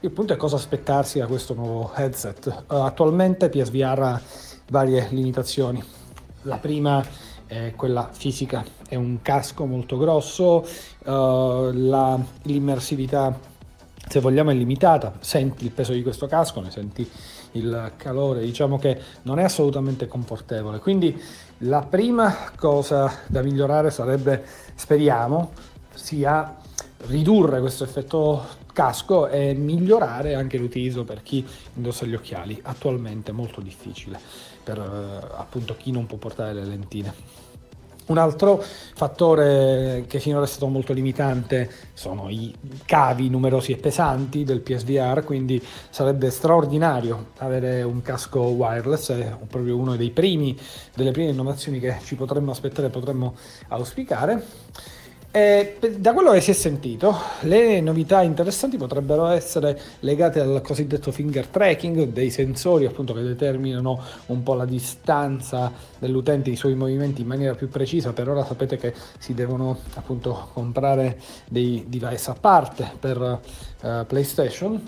S4: Il punto è cosa aspettarsi da questo nuovo headset. Uh, attualmente PSVR ha varie limitazioni. La prima è quella fisica, è un casco molto grosso, uh, la, l'immersività se vogliamo è limitata, senti il peso di questo casco, ne senti il calore, diciamo che non è assolutamente confortevole. Quindi la prima cosa da migliorare sarebbe, speriamo, sia ridurre questo effetto casco e migliorare anche l'utilizzo per chi indossa gli occhiali, attualmente molto difficile per eh, appunto chi non può portare le lentine. Un altro fattore che finora è stato molto limitante sono i cavi numerosi e pesanti del PSVR, quindi sarebbe straordinario avere un casco wireless, è proprio primi, delle prime innovazioni che ci potremmo aspettare potremmo auspicare. E da quello che si è sentito, le novità interessanti potrebbero essere legate al cosiddetto finger tracking, dei sensori appunto che determinano un po' la distanza dell'utente, i suoi movimenti in maniera più precisa. Per ora sapete che si devono appunto comprare dei device a parte per uh, PlayStation.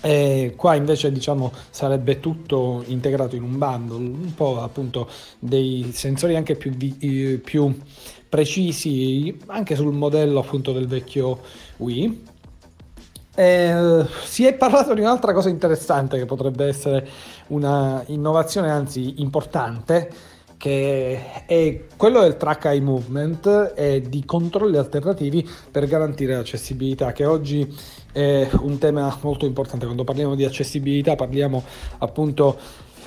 S4: E qua invece diciamo sarebbe tutto integrato in un bundle, un po' appunto dei sensori anche più, vi- più precisi anche sul modello appunto del vecchio Wii. Eh, si è parlato di un'altra cosa interessante che potrebbe essere una innovazione, anzi importante, che è quello del track eye movement e di controlli alternativi per garantire l'accessibilità, che oggi è un tema molto importante. Quando parliamo di accessibilità parliamo appunto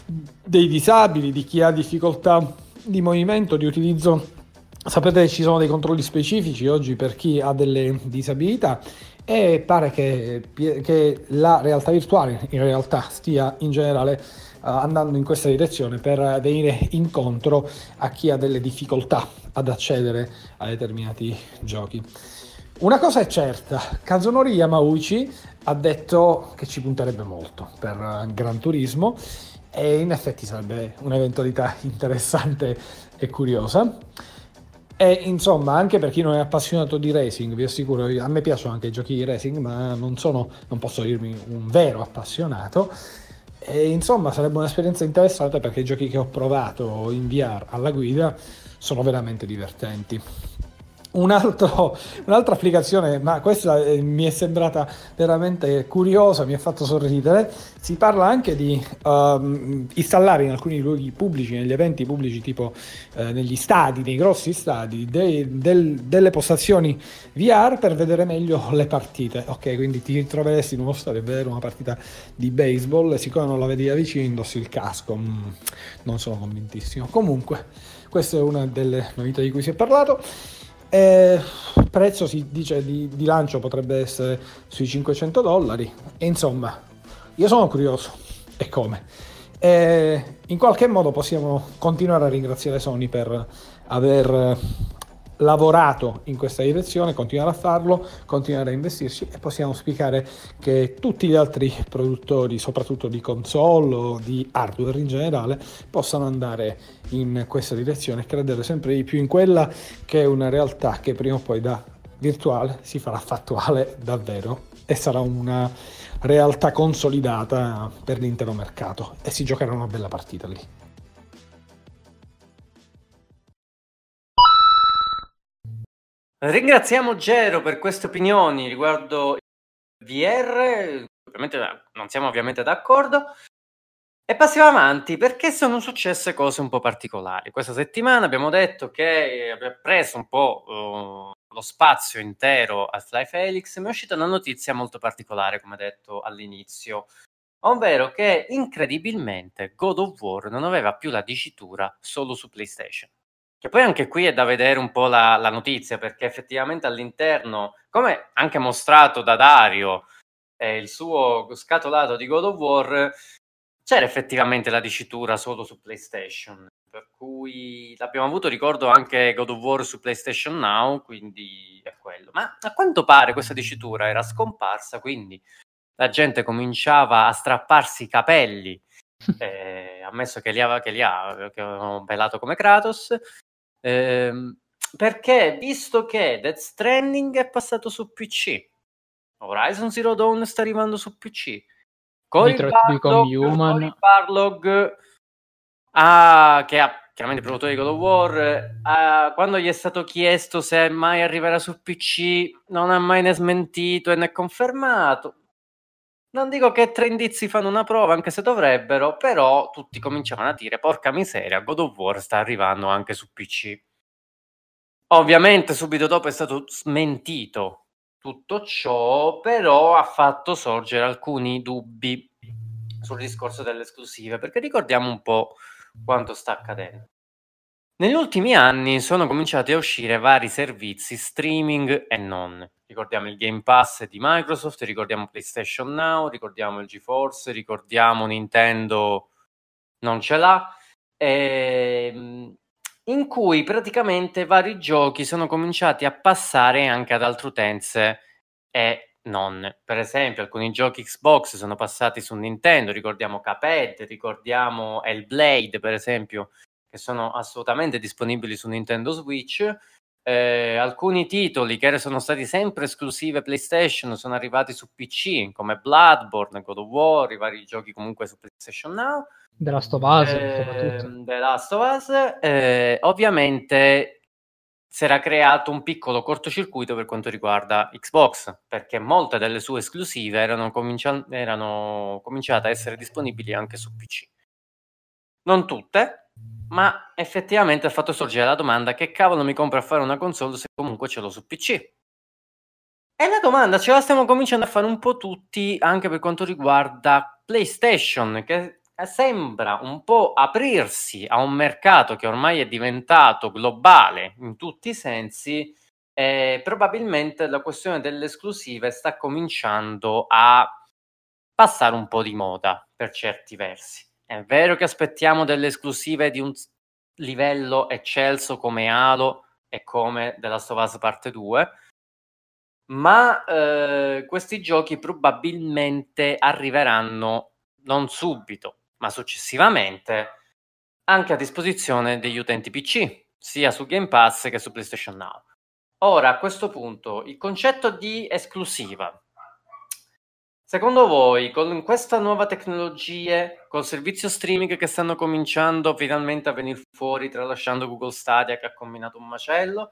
S4: dei disabili, di chi ha difficoltà di movimento, di utilizzo Sapete ci sono dei controlli specifici oggi per chi ha delle disabilità e pare che, che la realtà virtuale in realtà stia in generale uh, andando in questa direzione per venire incontro a chi ha delle difficoltà ad accedere a determinati giochi. Una cosa è certa, Kazunori Yamauchi ha detto che ci punterebbe molto per Gran Turismo e in effetti sarebbe un'eventualità [LAUGHS] interessante e curiosa. E insomma, anche per chi non è appassionato di racing, vi assicuro, a me piacciono anche i giochi di racing, ma non sono, non posso dirmi un vero appassionato. E insomma, sarebbe un'esperienza interessante perché i giochi che ho provato in VR alla guida sono veramente divertenti. Un altro, un'altra applicazione, ma questa eh, mi è sembrata veramente curiosa, mi ha fatto sorridere. Si parla anche di um, installare in alcuni luoghi pubblici, negli eventi pubblici, tipo eh, negli stadi, nei grossi stadi, dei, del, delle postazioni VR per vedere meglio le partite. Ok, quindi ti ritroveresti in uno stadio a vedere una partita di baseball e siccome non la vedi da vicino indossi il casco. Mm, non sono convintissimo. Comunque, questa è una delle novità di cui si è parlato. Eh, il prezzo si dice di, di, lancio potrebbe essere sui 500 dollari. E insomma, io sono curioso. E come? Eh, in qualche modo possiamo continuare a ringraziare Sony per aver lavorato in questa direzione, continuare a farlo, continuare a investirci e possiamo spiegare che tutti gli altri produttori, soprattutto di console o di hardware in generale, possano andare in questa direzione e credere sempre di più in quella che è una realtà che prima o poi da virtuale si farà fattuale davvero e sarà una realtà consolidata per l'intero mercato e si giocherà una bella partita lì.
S1: Ringraziamo Gero per queste opinioni riguardo VR, ovviamente non siamo ovviamente d'accordo. E passiamo avanti perché sono successe cose un po' particolari. Questa settimana abbiamo detto che abbiamo preso un po' uh, lo spazio intero a Fly Felix, ma è uscita una notizia molto particolare, come detto all'inizio, ovvero che incredibilmente God of War non aveva più la dicitura solo su PlayStation. Che poi anche qui è da vedere un po' la, la notizia, perché effettivamente all'interno, come anche mostrato da Dario, eh, il suo scatolato di God of War, c'era effettivamente la dicitura solo su PlayStation. Per cui l'abbiamo avuto, ricordo, anche God of War su PlayStation Now, quindi è quello. Ma a quanto pare questa dicitura era scomparsa, quindi la gente cominciava a strapparsi i capelli [LAUGHS] eh, ammesso che li ha, che li ha che ho pelato come Kratos, Ehm, perché visto che Death Stranding è passato su PC, Horizon Zero Dawn sta arrivando su PC, con il Barlog, ah, che ha chiaramente il produttore di God of War, ah, quando gli è stato chiesto se mai arriverà su PC, non ha mai né smentito e né confermato. Non dico che tre indizi fanno una prova, anche se dovrebbero, però tutti cominciavano a dire: Porca miseria, God of War sta arrivando anche su PC. Ovviamente, subito dopo è stato smentito tutto ciò, però ha fatto sorgere alcuni dubbi sul discorso delle esclusive, perché ricordiamo un po' quanto sta accadendo. Negli ultimi anni sono cominciati a uscire vari servizi streaming e non. Ricordiamo il Game Pass di Microsoft, ricordiamo PlayStation Now, ricordiamo il GeForce, ricordiamo Nintendo non ce l'ha, ehm, in cui praticamente vari giochi sono cominciati a passare anche ad altre utenze e non. Per esempio, alcuni giochi Xbox sono passati su Nintendo, ricordiamo Cuphead, ricordiamo Hellblade, per esempio, che sono assolutamente disponibili su Nintendo Switch. Eh, alcuni titoli che sono stati sempre esclusive PlayStation sono arrivati su PC, come Bloodborne, God of War, i vari giochi comunque su PlayStation Now.
S3: The Last of Us, eh,
S1: The Last of Us. Eh, ovviamente si era creato un piccolo cortocircuito per quanto riguarda Xbox, perché molte delle sue esclusive erano, comincia- erano cominciate a essere disponibili anche su PC. Non tutte, ma effettivamente ha fatto sorgere la domanda che cavolo mi compro a fare una console se comunque ce l'ho su PC? E la domanda ce la stiamo cominciando a fare un po' tutti anche per quanto riguarda PlayStation, che sembra un po' aprirsi a un mercato che ormai è diventato globale in tutti i sensi. E probabilmente la questione delle esclusive sta cominciando a passare un po' di moda per certi versi. È vero che aspettiamo delle esclusive di un livello eccelso come Halo e come The Last of Us Parte 2, ma eh, questi giochi probabilmente arriveranno non subito, ma successivamente anche a disposizione degli utenti PC, sia su Game Pass che su PlayStation Now. Ora, a questo punto, il concetto di esclusiva Secondo voi, con questa nuova tecnologia, col servizio streaming che stanno cominciando finalmente a venire fuori, tralasciando Google Stadia che ha combinato un macello,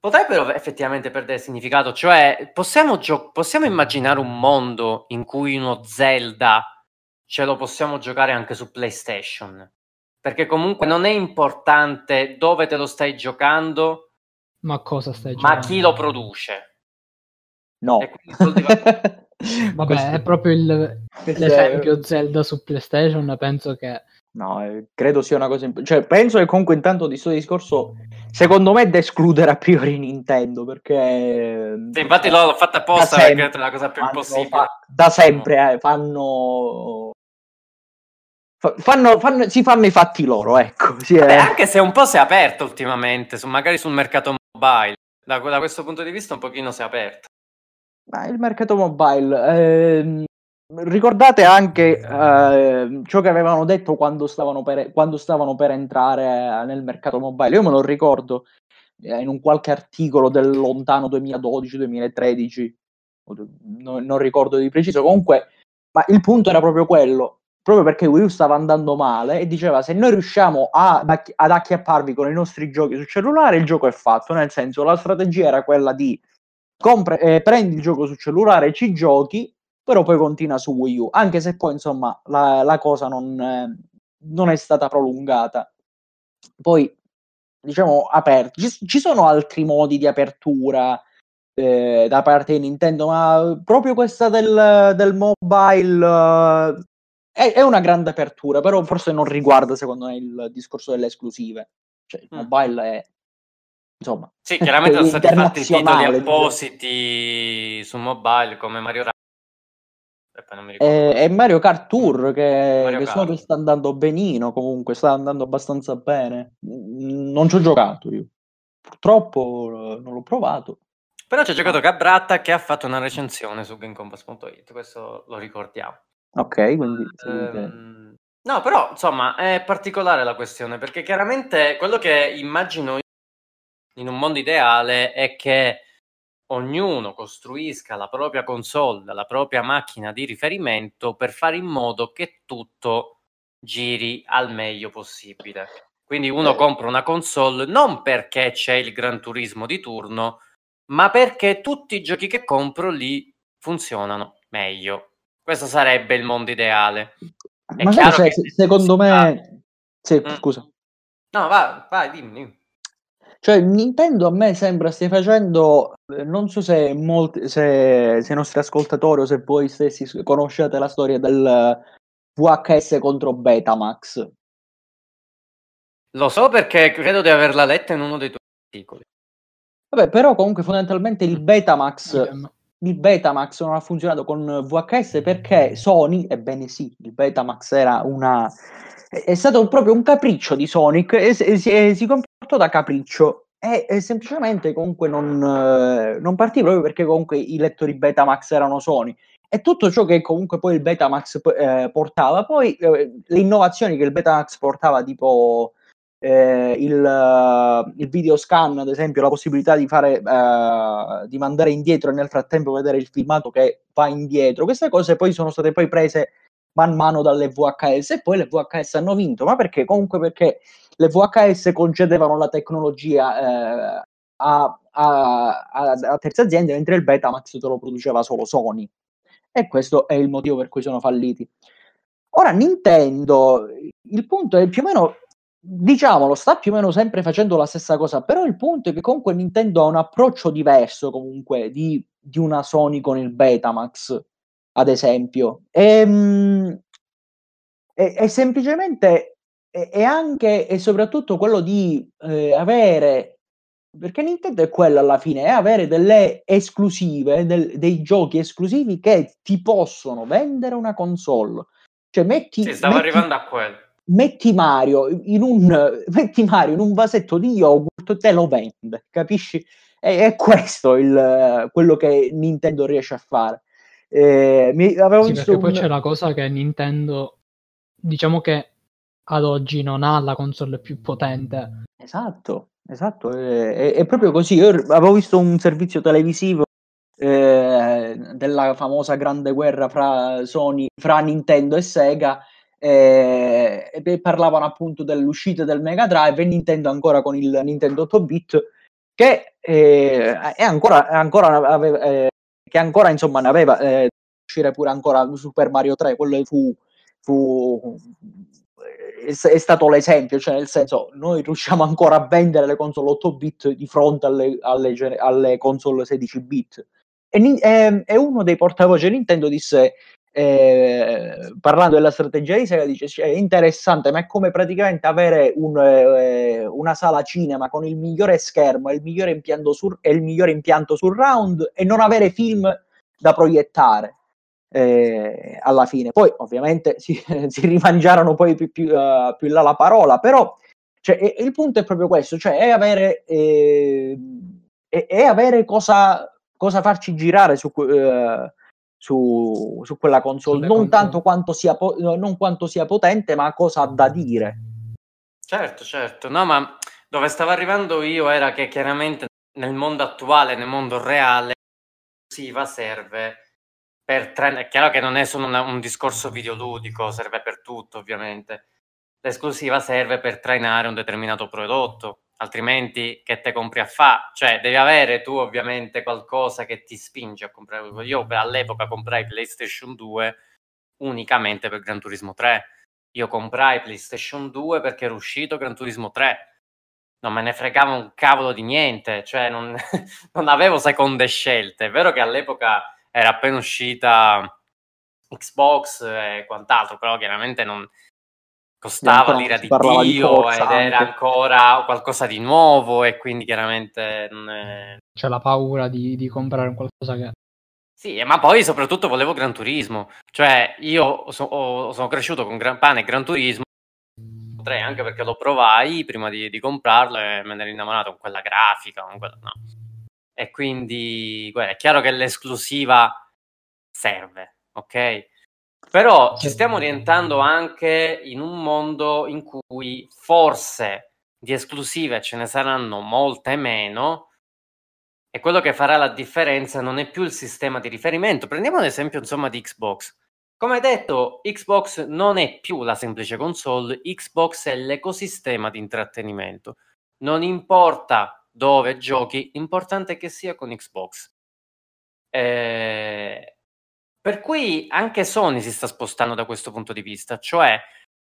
S1: potrebbero effettivamente perdere significato. Cioè, possiamo, gio- possiamo immaginare un mondo in cui uno Zelda ce lo possiamo giocare anche su PlayStation. Perché comunque non è importante dove te lo stai giocando,
S3: ma cosa stai giocando?
S1: Ma chi lo produce?
S2: No. [LAUGHS]
S3: Vabbè, Questo... è proprio il, l'esempio Zelda su PlayStation. Penso che
S2: No, eh, credo sia una cosa. Imp- cioè, penso che comunque intanto di questo discorso, secondo me, da escludere a priori Nintendo perché.
S1: Sì, infatti l'ho fatta apposta perché è la cosa più impossibile. Fa-
S2: da sempre eh, fanno. Fanno, fanno, si fanno i fatti loro, ecco.
S1: Vabbè, anche se un po' si è aperto ultimamente, su, magari sul mercato mobile. Da, da, questo punto di vista un pochino si è aperto.
S2: Ma il mercato mobile, ehm, Ricordate anche eh, ciò che avevano detto quando stavano, per, quando stavano per entrare nel mercato mobile. Io me lo ricordo eh, in un qualche articolo del lontano 2012-2013, non, non ricordo di preciso. Comunque, ma il punto era proprio quello, proprio perché Wii U stava andando male e diceva se noi riusciamo a, ad acchiapparvi con i nostri giochi sul cellulare, il gioco è fatto. Nel senso, la strategia era quella di compre, eh, prendi il gioco sul cellulare, ci giochi però poi continua su Wii U, anche se poi insomma la, la cosa non, eh, non, è stata prolungata. Poi, diciamo, aperti. Ci, ci sono altri modi di apertura eh, da parte di Nintendo, ma proprio questa del, del mobile uh, è, è, una grande apertura, però forse non riguarda, secondo me, il discorso delle esclusive. Cioè, il mm. mobile è insomma.
S1: Sì, chiaramente sono stati fatti titoli appositi su mobile come Mario
S2: e, e, Mario Kart Tour che, Mario che Kart. sta andando benino comunque, sta andando abbastanza bene. Non ci ho giocato io. Purtroppo eh, non l'ho provato.
S1: Però c'è giocato Gabratta che ha fatto una recensione su GameCompass.it, questo lo ricordiamo.
S2: Ok, quindi...
S1: Um, no, però insomma è particolare la questione perché chiaramente quello che immagino in un mondo ideale è che ognuno costruisca la propria console, la propria macchina di riferimento per fare in modo che tutto giri al meglio possibile. Quindi uno compra una console non perché c'è il Gran Turismo di turno, ma perché tutti i giochi che compro lì funzionano meglio. Questo sarebbe il mondo ideale.
S2: È ma sai, se, secondo me... Sì, mm. scusa.
S1: No, vai, vai, dimmi.
S2: Cioè, Nintendo a me sembra stia facendo, eh, non so se, molti, se, se i nostri ascoltatori o se voi stessi conoscete la storia del VHS contro Betamax.
S1: Lo so perché credo di averla letta in uno dei tuoi articoli.
S2: Vabbè, però comunque fondamentalmente il Betamax, il Betamax non ha funzionato con VHS perché Sony, ebbene sì, il Betamax era una... è stato proprio un capriccio di Sonic e, e, e si comportò da capriccio. E, e semplicemente comunque non, eh, non partì proprio perché comunque i lettori Betamax erano Sony. E tutto ciò che comunque poi il Betamax eh, portava, poi eh, le innovazioni che il Betamax portava, tipo eh, il, uh, il video scan, ad esempio, la possibilità di fare uh, di mandare indietro e nel frattempo vedere il filmato che va indietro, queste cose poi sono state poi prese man mano dalle VHS e poi le VHS hanno vinto, ma perché? Comunque perché le VHS concedevano la tecnologia eh, a, a, a, a, terze aziende, mentre il Betamax te lo produceva solo Sony. E questo è il motivo per cui sono falliti. Ora, Nintendo, il punto è più o meno, diciamolo, sta più o meno sempre facendo la stessa cosa, però il punto è che comunque Nintendo ha un approccio diverso comunque di, di una Sony con il Betamax ad esempio. E, ehm, e, e semplicemente è anche e soprattutto quello di eh, avere perché Nintendo è quello alla fine, è avere delle esclusive, del, dei giochi esclusivi che ti possono vendere una console. Cioè, metti,
S1: sì, stavo
S2: metti,
S1: arrivando a quello.
S2: Metti Mario, in un, [LAUGHS] metti Mario in un vasetto di yogurt, te lo vende, capisci? È, è questo il, quello che Nintendo riesce a fare.
S3: Eh, mi, avevo sì, visto poi un... c'è la cosa che Nintendo, diciamo che ad oggi non ha la console più potente.
S2: Esatto, esatto, è, è, è proprio così. Io avevo visto un servizio televisivo eh, della famosa grande guerra fra Sony, fra Nintendo e Sega. Eh, e parlavano appunto dell'uscita del Mega Drive e Nintendo ancora con il Nintendo 8 bit che eh, è ancora, ancora aveva, eh, che ancora insomma ne aveva eh, uscire pure ancora Super Mario 3, quello fu, fu è, stato l'esempio, cioè nel senso noi riusciamo ancora a vendere le console 8 bit di fronte alle, alle, alle console 16 bit. E, e, uno dei portavoce Nintendo disse eh, parlando della strategia di Sega dice cioè, è interessante ma è come praticamente avere un, eh, una sala cinema con il migliore schermo e il e il migliore impianto surround e non avere film da proiettare eh, alla fine poi ovviamente si, [LAUGHS] si rimangiarono poi più, più, uh, più là la parola però cioè, il punto è proprio questo cioè è avere, eh, è, è avere cosa, cosa farci girare su uh, su, su quella console, non console. tanto quanto sia, po- non quanto sia potente, ma cosa ha da dire.
S1: Certo, certo, no, ma dove stavo arrivando io era che chiaramente nel mondo attuale, nel mondo reale, serve per trainare. È chiaro che non è solo una, un discorso videoludico, serve per tutto, ovviamente. L'esclusiva serve per trainare un determinato prodotto altrimenti che te compri a fa? Cioè, devi avere tu ovviamente qualcosa che ti spinge a comprare. Io all'epoca comprai PlayStation 2 unicamente per Gran Turismo 3. Io comprai PlayStation 2 perché era uscito Gran Turismo 3. Non me ne fregava un cavolo di niente, cioè non, [LAUGHS] non avevo seconde scelte. È vero che all'epoca era appena uscita Xbox e quant'altro, però chiaramente non, costava l'ira di Dio ed era ancora qualcosa di nuovo e quindi chiaramente non è...
S3: c'è la paura di, di comprare qualcosa che
S1: sì, ma poi soprattutto volevo Gran Turismo, cioè io so, ho, sono cresciuto con Gran Pane e Gran Turismo, potrei anche perché lo provai prima di, di comprarlo e me ne ero innamorato con quella grafica, con quella, no. E quindi guarda, è chiaro che l'esclusiva serve, ok? Però ci stiamo orientando anche in un mondo in cui forse di esclusive ce ne saranno molte meno e quello che farà la differenza non è più il sistema di riferimento. Prendiamo l'esempio insomma di Xbox. Come detto, Xbox non è più la semplice console, Xbox è l'ecosistema di intrattenimento. Non importa dove giochi, l'importante è che sia con Xbox. Eh, per cui anche Sony si sta spostando da questo punto di vista, cioè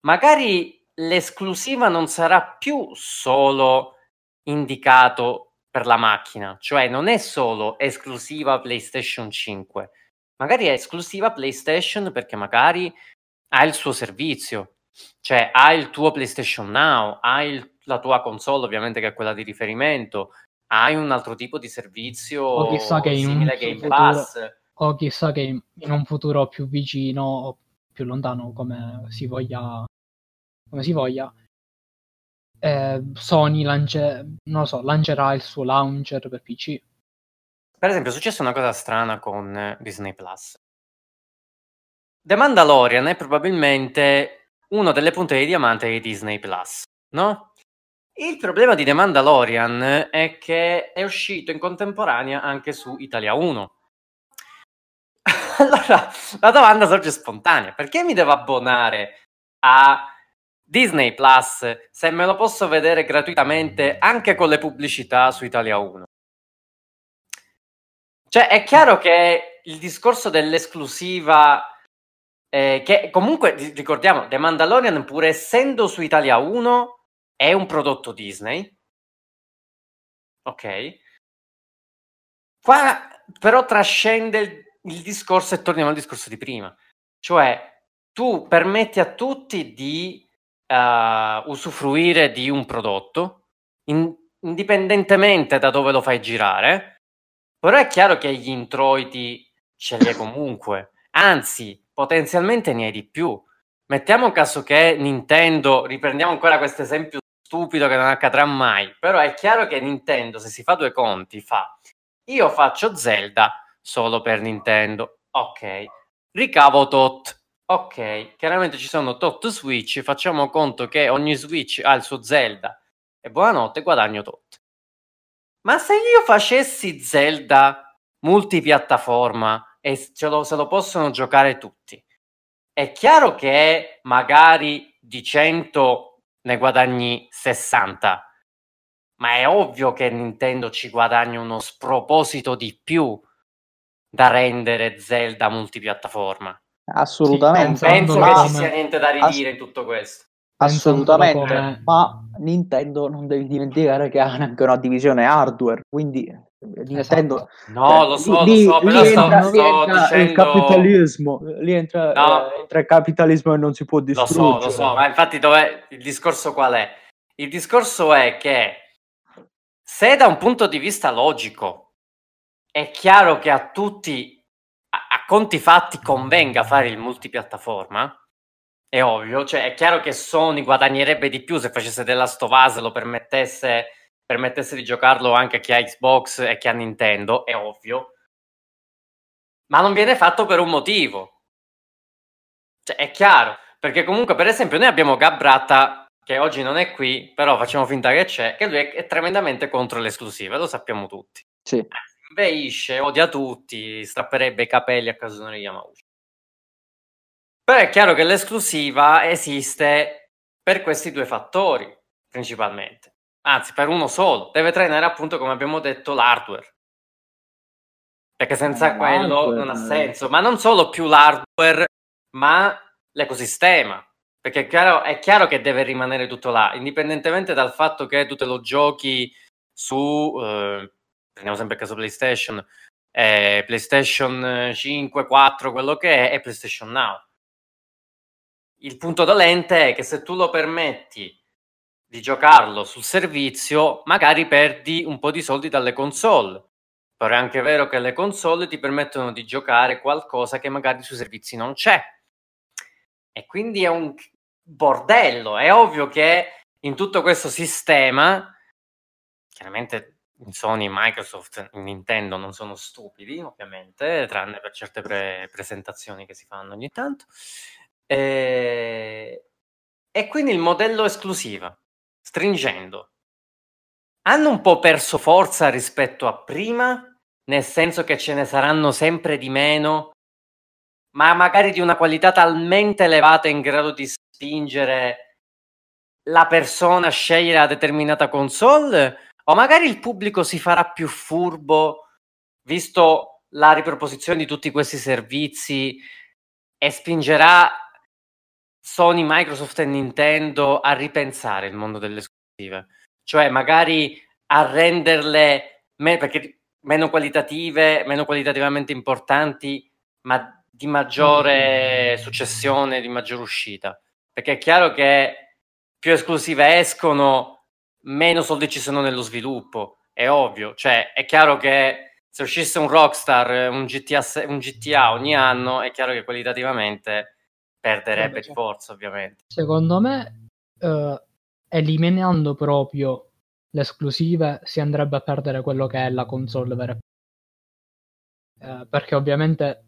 S1: magari l'esclusiva non sarà più solo indicato per la macchina, cioè non è solo esclusiva PlayStation 5, magari è esclusiva PlayStation perché magari ha il suo servizio, cioè ha il tuo PlayStation Now, hai il, la tua console ovviamente che è quella di riferimento, hai un altro tipo di servizio
S3: o chissà che simile Game futuro... Pass o chissà che in un futuro più vicino o più lontano come si voglia, come si voglia eh, Sony lance, non so, lancerà il suo launcher per PC.
S1: Per esempio, è successa una cosa strana con Disney Plus. The Mandalorian è probabilmente uno delle punte di diamante di Disney Plus, no? Il problema di The Mandalorian è che è uscito in contemporanea anche su Italia 1 [LAUGHS] allora, la domanda sorge spontanea: perché mi devo abbonare a Disney Plus se me lo posso vedere gratuitamente anche con le pubblicità su Italia 1? Cioè, è chiaro che il discorso dell'esclusiva, eh, che comunque ricordiamo, The Mandalorian, pur essendo su Italia 1, è un prodotto Disney. Ok. Qua però trascende il il discorso, e torniamo al discorso di prima, cioè tu permetti a tutti di uh, usufruire di un prodotto, in, indipendentemente da dove lo fai girare, però è chiaro che gli introiti ce li hai comunque, anzi, potenzialmente ne hai di più. Mettiamo caso che Nintendo, riprendiamo ancora questo esempio stupido che non accadrà mai, però è chiaro che Nintendo, se si fa due conti, fa io faccio Zelda, solo per Nintendo. Ok. Ricavo tot. Ok, chiaramente ci sono tot Switch, facciamo conto che ogni Switch ha il suo Zelda e buonanotte guadagno tot. Ma se io facessi Zelda multipiattaforma e ce lo, se lo possono giocare tutti, è chiaro che magari di 100 ne guadagni 60, ma è ovvio che Nintendo ci guadagna uno sproposito di più da rendere Zelda multipiattaforma.
S2: Assolutamente.
S1: Sì, penso
S3: ma...
S1: che ci sia niente da ridire Ass- in tutto questo.
S2: Assolutamente, come... ma Nintendo non devi dimenticare che ha anche una divisione hardware, quindi Nintendo...
S1: Esatto. No, lo so, lì, lo so, però
S2: entra,
S1: sto, sto dicendo...
S2: il capitalismo, lì entra, no. eh, entra, il capitalismo e non si può distruggere.
S1: Lo so, lo so, ma infatti dov'è, il discorso qual è? Il discorso è che se da un punto di vista logico è chiaro che a tutti, a, a conti fatti, convenga fare il multipiattaforma, è ovvio, cioè è chiaro che Sony guadagnerebbe di più se facesse della Stovaz lo permettesse, permettesse di giocarlo anche a chi ha Xbox e chi ha Nintendo, è ovvio. Ma non viene fatto per un motivo. Cioè, è chiaro, perché comunque per esempio noi abbiamo Gabrata che oggi non è qui, però facciamo finta che c'è, che lui è, è tremendamente contro le esclusive, lo sappiamo tutti.
S2: Sì.
S1: Inveisce, odia tutti, strapperebbe i capelli a Kazunori Yamauchi. Però è chiaro che l'esclusiva esiste per questi due fattori, principalmente. Anzi, per uno solo. Deve trainare appunto, come abbiamo detto, l'hardware. Perché senza eh, quello non ha senso. Ma non solo più l'hardware, ma l'ecosistema. Perché è chiaro, è chiaro che deve rimanere tutto là, indipendentemente dal fatto che tu te lo giochi su, eh, prendiamo sempre il caso PlayStation, eh, PlayStation 5, 4, quello che è, e PlayStation Now il punto dolente è che se tu lo permetti di giocarlo sul servizio, magari perdi un po' di soldi dalle console. Però è anche vero che le console ti permettono di giocare qualcosa che magari sui servizi non c'è. E quindi è un bordello. È ovvio che in tutto questo sistema, chiaramente Sony, Microsoft, Nintendo non sono stupidi, ovviamente, tranne per certe pre- presentazioni che si fanno ogni tanto. E, e quindi il modello esclusiva, stringendo, hanno un po' perso forza rispetto a prima, nel senso che ce ne saranno sempre di meno, ma magari di una qualità talmente elevata in grado di spingere la persona a scegliere la determinata console, o magari il pubblico si farà più furbo, visto la riproposizione di tutti questi servizi, e spingerà Sony, Microsoft e Nintendo a ripensare il mondo delle esclusive, cioè magari a renderle me- meno qualitative, meno qualitativamente importanti, ma di maggiore successione, di maggiore uscita. Perché è chiaro che più esclusive escono, meno soldi ci sono nello sviluppo, è ovvio. Cioè, è chiaro che se uscisse un Rockstar, un GTA, un GTA ogni anno, è chiaro che qualitativamente perderebbe di forza, ovviamente.
S3: Secondo me, eh, eliminando proprio le esclusive, si andrebbe a perdere quello che è la console vera e. Eh, perché ovviamente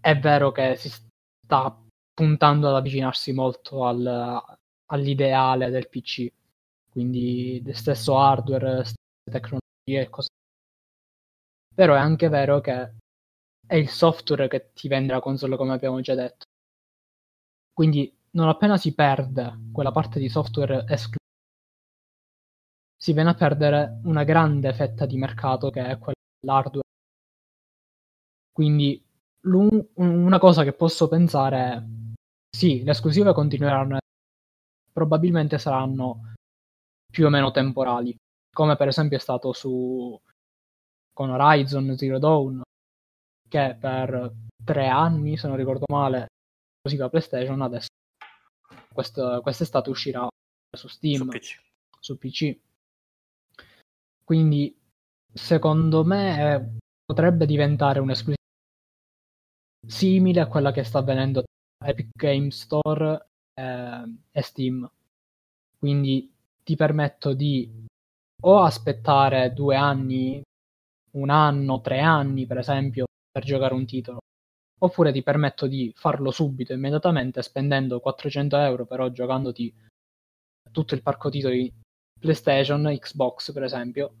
S3: è vero che si sta puntando ad avvicinarsi molto al, all'ideale del PC, quindi stesso hardware, tecnologie e cose. Però è anche vero che è il software che ti vende la console, come abbiamo già detto. Quindi non appena si perde quella parte di software esclusivo, si viene a perdere una grande fetta di mercato che è quella dell'hardware. Quindi una cosa che posso pensare è sì, le esclusive continueranno, probabilmente saranno più o meno temporali, come per esempio è stato su con Horizon Zero Dawn, che per tre anni, se non ricordo male, esclusiva PlayStation, adesso questo, quest'estate uscirà su Steam,
S1: su PC.
S3: Su PC. Quindi, secondo me, potrebbe diventare un'esclusiva simile a quella che sta avvenendo tra Epic Game Store eh, e Steam. Quindi ti permetto di o aspettare due anni, un anno, tre anni, per esempio, per giocare un titolo, oppure ti permetto di farlo subito, immediatamente, spendendo 400 euro, però giocandoti tutto il parco titoli PlayStation, Xbox per esempio,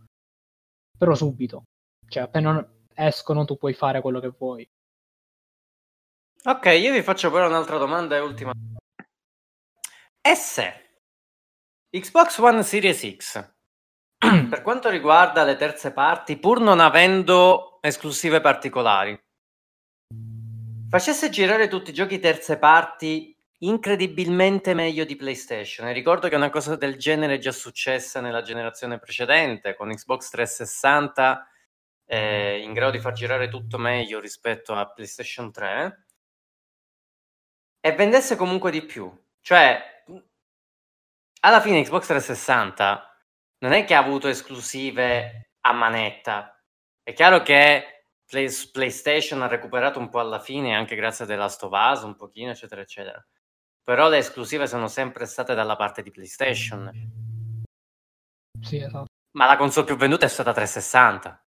S3: però subito. Cioè, appena escono tu puoi fare quello che vuoi.
S1: Ok, io vi faccio però un'altra domanda e ultima. E se Xbox One Series X [CLEARS THROAT] per quanto riguarda le terze parti, pur non avendo esclusive particolari, facesse girare tutti i giochi terze parti incredibilmente meglio di PlayStation. E ricordo che una cosa del genere è già successa nella generazione precedente con Xbox 360 eh, in grado di far girare tutto meglio rispetto a PlayStation 3 e vendesse comunque di più. Cioè, alla fine Xbox 360 non è che ha avuto esclusive a manetta. È chiaro che PlayStation ha recuperato un po' alla fine, anche grazie a The Last of Us, un pochino, eccetera, eccetera. Però le esclusive sono sempre state dalla parte di PlayStation.
S3: Sì, esatto.
S1: Ma la console più venduta è stata 360.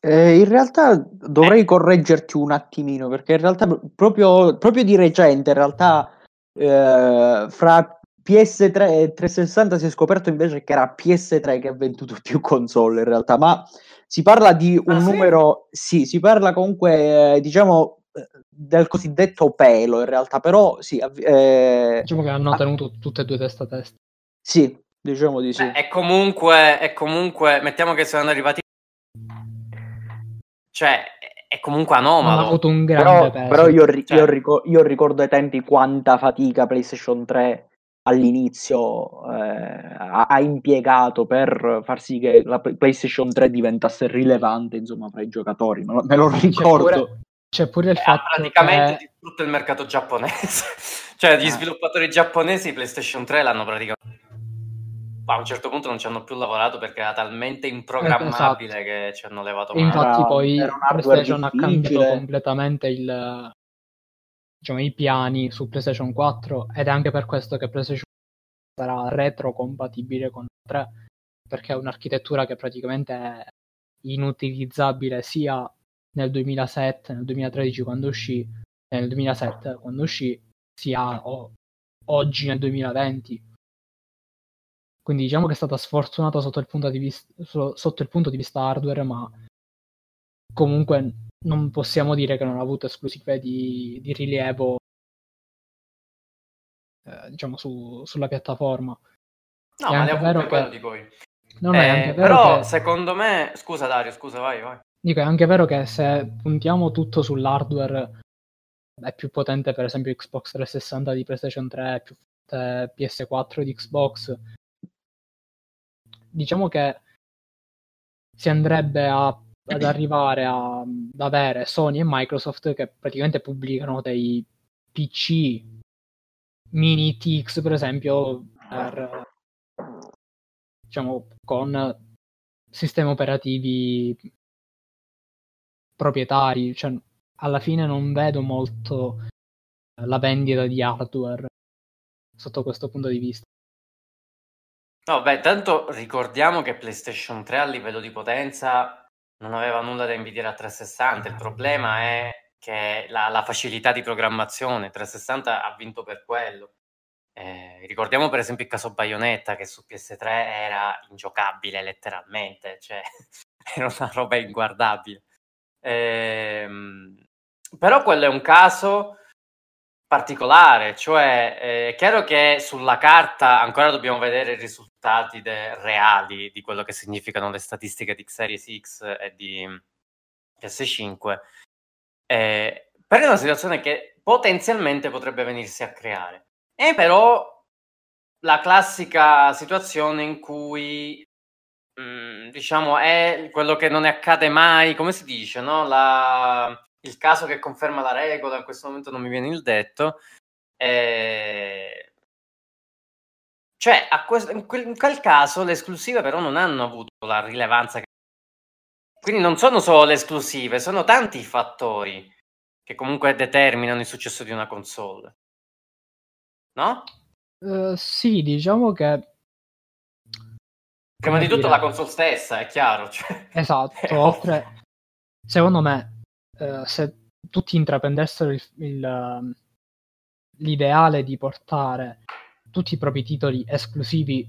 S2: Eh, in realtà dovrei eh. correggerti un attimino perché in realtà proprio, proprio di recente, in realtà eh, fra PS3 e 360 si è scoperto invece che era PS3 che ha venduto più console in realtà, ma si parla di un ah, numero, sì? sì, si parla comunque, eh, diciamo, del cosiddetto pelo in realtà, però sì.
S3: Eh, diciamo che hanno tenuto tutte e due testa a testa.
S2: Sì, diciamo di sì.
S1: Beh, e comunque, è comunque, mettiamo che sono arrivati cioè è comunque anomalo.
S3: Ha avuto un grande
S2: però, peso. Però io, cioè... io, ricordo, io, ricordo ai tempi quanta fatica PlayStation 3 all'inizio eh, ha, ha, impiegato per far sì che la PlayStation 3 diventasse rilevante insomma fra i giocatori. Me lo, me lo ricordo.
S3: C'è pure, c'è pure il eh, fatto
S1: praticamente che... distrutto il mercato giapponese. [LAUGHS] cioè gli eh. sviluppatori giapponesi PlayStation 3 l'hanno praticamente a un certo punto non ci hanno più lavorato perché era talmente improgrammabile esatto. che ci hanno levato
S3: male. Infatti poi era PlayStation ha cambiato completamente il, diciamo, i piani su PlayStation 4 ed è anche per questo che PlayStation sarà retrocompatibile con 3 perché è un'architettura che praticamente è inutilizzabile sia nel 2007, nel 2013 quando uscì, nel 2007 quando uscì, sia o, oggi nel 2020 quindi diciamo che è stata sfortunata sotto il punto di vista, sotto il punto di vista hardware, ma comunque non possiamo dire che non ha avuto esclusive di, di rilievo eh, diciamo su, sulla piattaforma.
S1: No, è ma ne ha avute che... di voi.
S3: Non eh, è anche
S1: vero però
S3: che...
S1: secondo me, scusa Dario, scusa, vai, vai.
S3: Dico, è anche vero che se puntiamo tutto sull'hardware è più potente per esempio Xbox 360 di PlayStation 3, più PS4 di Xbox, diciamo che si andrebbe a, ad arrivare a, ad avere Sony e Microsoft che praticamente pubblicano dei PC mini TX per esempio per, diciamo con sistemi operativi proprietari. Cioè alla fine non vedo molto la vendita di hardware sotto questo punto di vista.
S1: No, beh, tanto ricordiamo che PlayStation 3 a livello di potenza non aveva nulla da invidiare a 360. Il problema è che la, la facilità di programmazione 360 ha vinto per quello. Eh, ricordiamo per esempio il caso Bayonetta che su PS3 era ingiocabile letteralmente, cioè [LAUGHS] era una roba inguardabile. Eh, però quello è un caso particolare, cioè eh, è chiaro che sulla carta ancora dobbiamo vedere i risultati de- reali di quello che significano le statistiche di Xeries X e di PS5, eh, però è una situazione che potenzialmente potrebbe venirsi a creare. È però la classica situazione in cui mm, diciamo è quello che non accade mai, come si dice, no? La, il caso che conferma la regola, in questo momento non mi viene il detto. Eh... Cioè, questo, in, quel, in, quel, caso le esclusive però non hanno avuto la rilevanza che... Quindi non sono solo le esclusive, sono tanti i fattori che comunque determinano il successo di una console. No?
S3: Uh, sì, diciamo che...
S1: Prima di tutto la console stessa, è chiaro. Cioè...
S3: Esatto, [LAUGHS] oltre... Secondo me eh, se tutti intraprendessero il, il, ehm, l'ideale di portare tutti i propri titoli esclusivi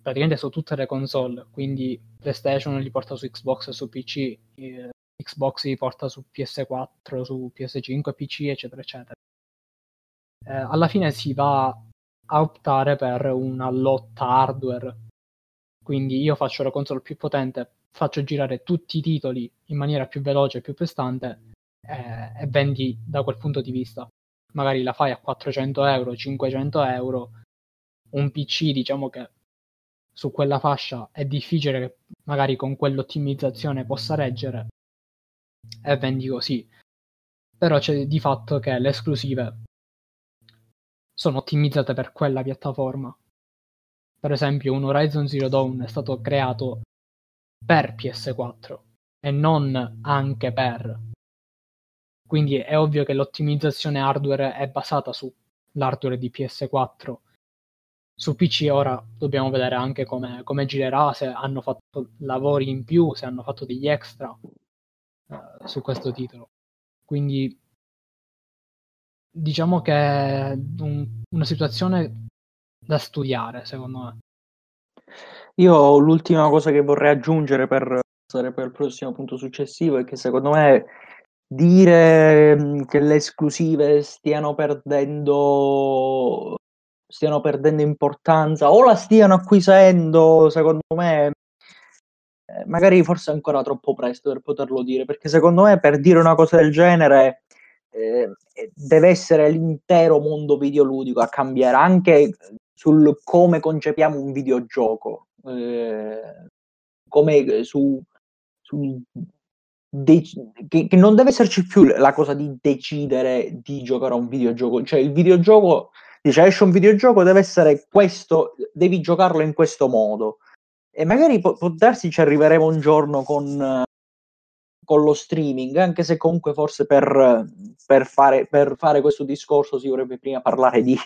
S3: praticamente su tutte le console, quindi PlayStation li porta su Xbox e su PC, eh, Xbox li porta su PS4, su PS5, PC, eccetera, eccetera. Eh, alla fine si va a optare per una lotta hardware Quindi io faccio la console più potente, faccio girare tutti i titoli in maniera più veloce e più prestante eh, e vendi da quel punto di vista. Magari la fai a 400 euro, 500 euro, un PC diciamo che su quella fascia è difficile che magari con quell'ottimizzazione possa reggere e vendi così. Però c'è di fatto che le esclusive sono ottimizzate per quella piattaforma. Per esempio, un Horizon Zero Dawn è stato creato per PS4 e non anche per. Quindi è ovvio che l'ottimizzazione hardware è basata sull'hardware di PS4 su PC ora dobbiamo vedere anche come, come girerà, se hanno fatto lavori in più, se hanno fatto degli extra uh, su questo titolo. Quindi diciamo che è un, una situazione da studiare, secondo me.
S2: Io l'ultima cosa che vorrei aggiungere per passare per il prossimo punto successivo è che secondo me dire mm, che le esclusive stiano perdendo stiano perdendo importanza o la stiano acquisendo, secondo me, eh, magari forse è ancora troppo presto per poterlo dire, perché secondo me per dire una cosa del genere eh, deve essere l'intero mondo videoludico a cambiare, anche sul come concepiamo un videogioco, eh, come su, su De- che, che, non deve esserci più la cosa di decidere di giocare a un videogioco, cioè il videogioco dice esce un videogioco deve essere questo, devi giocarlo in questo modo. E magari può, può darsi ci arriveremo un giorno con, con lo streaming, anche se comunque forse per, per, fare, per fare questo discorso si dovrebbe prima parlare di,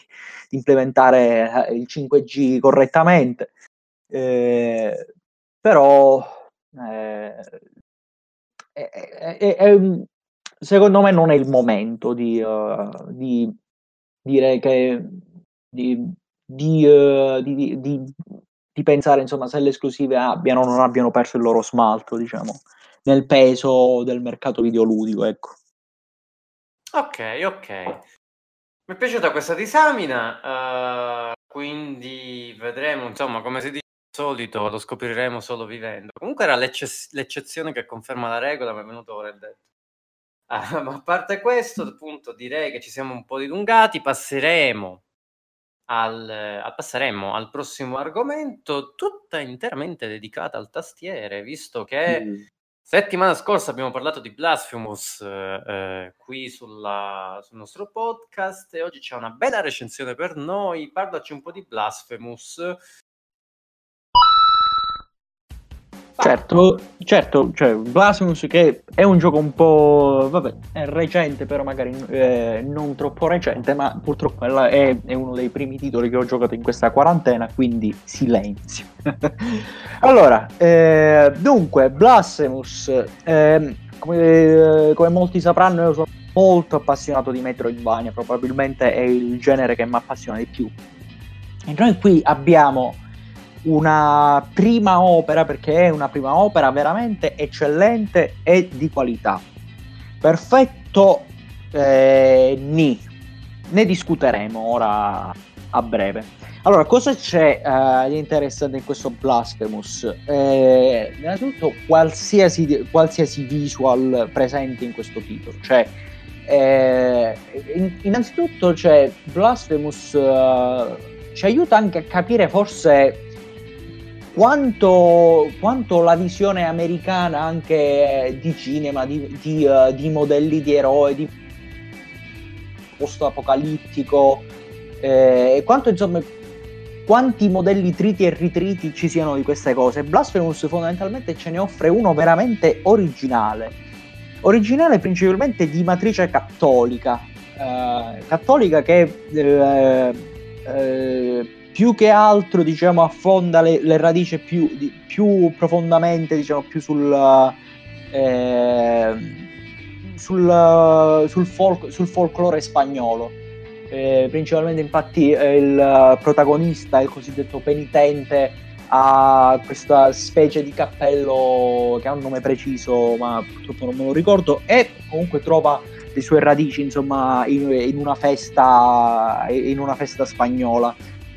S2: di implementare eh, il 5G correttamente. Eh, però eh, è, è, è, secondo me non è il momento di, uh, di dire che di, di, uh, di, pensare insomma se le esclusive abbiano o non abbiano perso il loro smalto, diciamo, nel peso del mercato videoludico, ecco.
S1: Ok, ok. Mi è piaciuta questa disamina, uh, quindi vedremo, insomma, come si dice solito, lo scopriremo solo vivendo. Comunque era l'ecce- l'eccezione che conferma la regola, mi è venuto ora il detto. Ah, [LAUGHS] ma a parte questo, appunto, direi che ci siamo un po' dilungati, passeremo al, passeremo al prossimo argomento, tutta interamente dedicata al tastiere, visto che mm. settimana scorsa abbiamo parlato di Blasphemous eh, eh, qui sulla, sul nostro podcast e oggi c'è una bella recensione per noi. Parlaci un po' di Blasphemous.
S2: Certo, certo, cioè Blasphemous che è un gioco un po', vabbè, recente però magari eh, non troppo recente, ma purtroppo è, è, uno dei primi titoli che ho giocato in questa quarantena, quindi silenzio. [LAUGHS] allora, eh, dunque, Blasphemous, eh, come, come, molti sapranno io sono molto appassionato di Metroidvania, probabilmente è il genere che mi appassiona di più. E noi qui abbiamo una prima opera, perché è una prima opera veramente eccellente e di qualità. Perfetto, eh, ni. Ne discuteremo ora a breve. Allora, cosa c'è uh, di interessante in questo Blasphemous? Eh, innanzitutto, qualsiasi, qualsiasi visual presente in questo titolo. Cioè, eh, in, innanzitutto, cioè, Blasphemous uh, ci aiuta anche a capire forse quanto, quanto, la visione americana anche di cinema, di, di, uh, di modelli di eroi, di post-apocalittico, eh, quanto insomma quanti modelli triti e ritriti ci siano di queste cose. Blasphemous fondamentalmente ce ne offre uno veramente originale, originale principalmente di matrice cattolica, eh, cattolica che eh, eh più che altro diciamo affonda le, le radici più, di, più, profondamente diciamo più sul, eh, sul, sul, folk, sul folklore spagnolo. Eh, principalmente infatti eh, il protagonista il cosiddetto penitente ha questa specie di cappello che ha un nome preciso ma purtroppo non me lo ricordo e comunque trova le sue radici insomma in, in una festa in una festa spagnola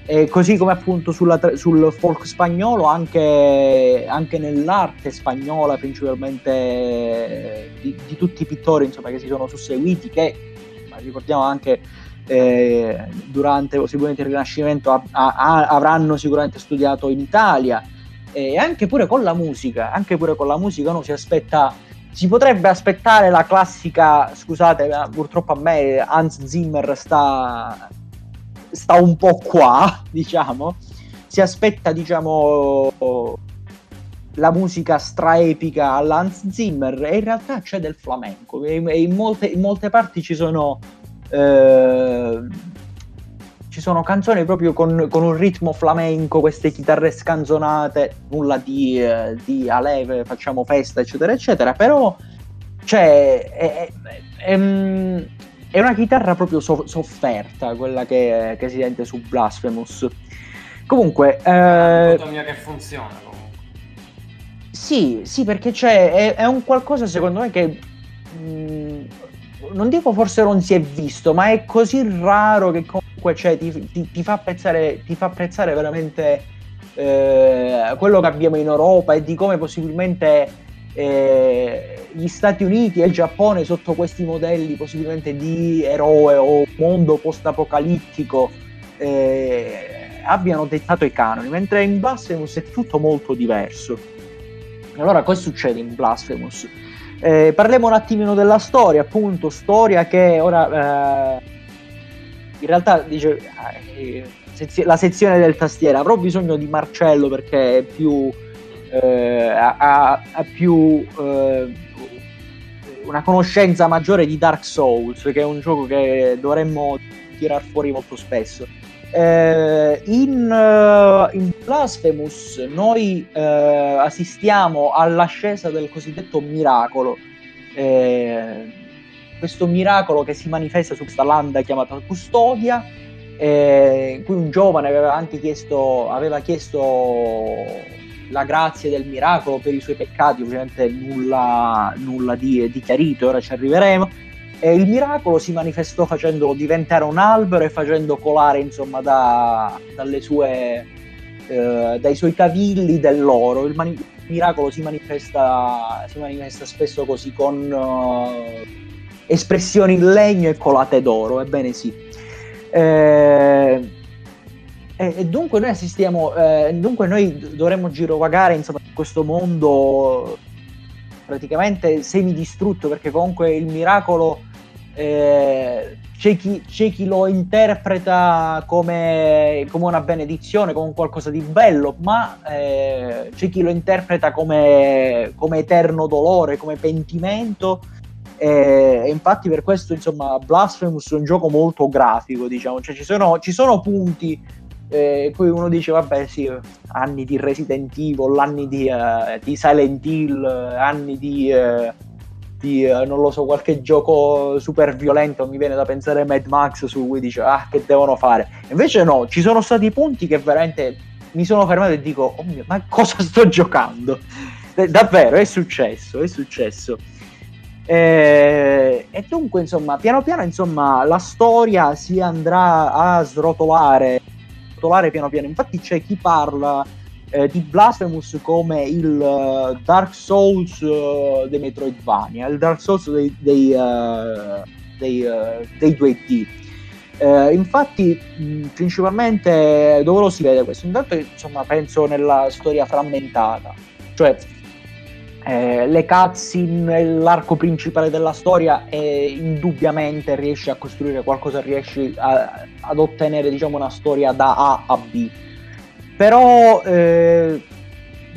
S2: E così come appunto sulla, sul folk spagnolo, anche, anche nell'arte spagnola, principalmente eh, di, di, tutti i pittori insomma, che si sono susseguiti, che ricordiamo anche eh, durante possibilmente il Rinascimento a, a, avranno sicuramente studiato in Italia. E anche pure con la musica, anche pure con la musica uno si aspetta si potrebbe aspettare la classica, scusate, purtroppo a me Hans Zimmer sta, sta un po' qua, [LAUGHS] diciamo, si aspetta, diciamo, la musica straepica all'Hans Zimmer e in realtà c'è del flamenco. In molte, in molte parti ci sono eh, ci sono canzoni proprio con, con, un ritmo flamenco, queste chitarre scanzonate, nulla di, di aleve, facciamo festa, eccetera, eccetera, però cioè, è, è, è, una chitarra proprio so, sofferta, quella che, che, si sente su Blasphemous. Comunque...
S1: Eh, mia che funziona comunque.
S2: Sì, sì, perché c'è, è, un qualcosa secondo me che... Mh, mm, non dico forse non si è visto, ma è così raro che comunque cioè, ti, ti, ti, fa apprezzare, ti fa apprezzare veramente eh, quello che abbiamo in Europa e di come possibilmente eh, gli Stati Uniti e il Giappone sotto questi modelli possibilmente di eroe o mondo post-apocalittico eh, abbiano dettato i canoni, mentre in Blasphemous è tutto molto diverso. Allora, cosa succede in Blasphemous? Eh, parliamo un attimino della storia, appunto, storia che ora eh, in realtà dice eh, la sezione del tastiere avrò bisogno di Marcello perché è più eh, ha, ha, più eh, una conoscenza maggiore di Dark Souls, che è un gioco che dovremmo tirar fuori molto spesso. Eh, in, uh, in, Blasphemous noi uh, assistiamo all'ascesa del cosiddetto miracolo. Eh, questo miracolo che si manifesta su questa landa chiamata Custodia, eh, in cui un giovane aveva anche chiesto, aveva chiesto la grazia del miracolo per i suoi peccati, ovviamente nulla, nulla di, di chiarito, ora ci arriveremo e il miracolo si manifestò facendolo diventare un albero e facendo colare insomma da, sue, eh, dai suoi cavilli dell'oro. Il, mani- il miracolo si manifesta, si manifesta, spesso così con uh, espressioni in legno e colate d'oro, ebbene sì. Eh, e, dunque noi assistiamo, eh, dunque noi dovremmo girovagare insomma, in questo mondo praticamente semidistrutto perché comunque il miracolo eh, c'è, chi, c'è, chi, lo interpreta come, come, una benedizione, come qualcosa di bello, ma eh, c'è chi lo interpreta come, come eterno dolore, come pentimento. E, e infatti per questo insomma Blasphemous è un gioco molto grafico diciamo cioè ci sono, ci sono punti e poi uno dice vabbè sì anni di Resident Evil anni di, uh, di Silent Hill anni di, uh, di uh, non lo so qualche gioco super violento mi viene da pensare Mad Max su cui dice ah che devono fare? Invece no ci sono stati punti che veramente mi sono fermato e dico oh mio, ma cosa sto giocando? Davvero è successo è successo. E, e dunque insomma piano piano insomma la storia si andrà a srotolare titolare piano piano. Infatti c'è chi parla eh, di Blasphemous come il uh, Dark Souls uh, dei Metroidvania, il Dark Souls dei, dei, uh, dei, dei 2D. infatti, mh, principalmente dove lo si vede questo? Intanto, insomma, penso nella storia frammentata, cioè eh, le cutscene, l'arco principale della storia e indubbiamente riesci a costruire qualcosa, riesci a, ad ottenere diciamo una storia da A a B. Però eh,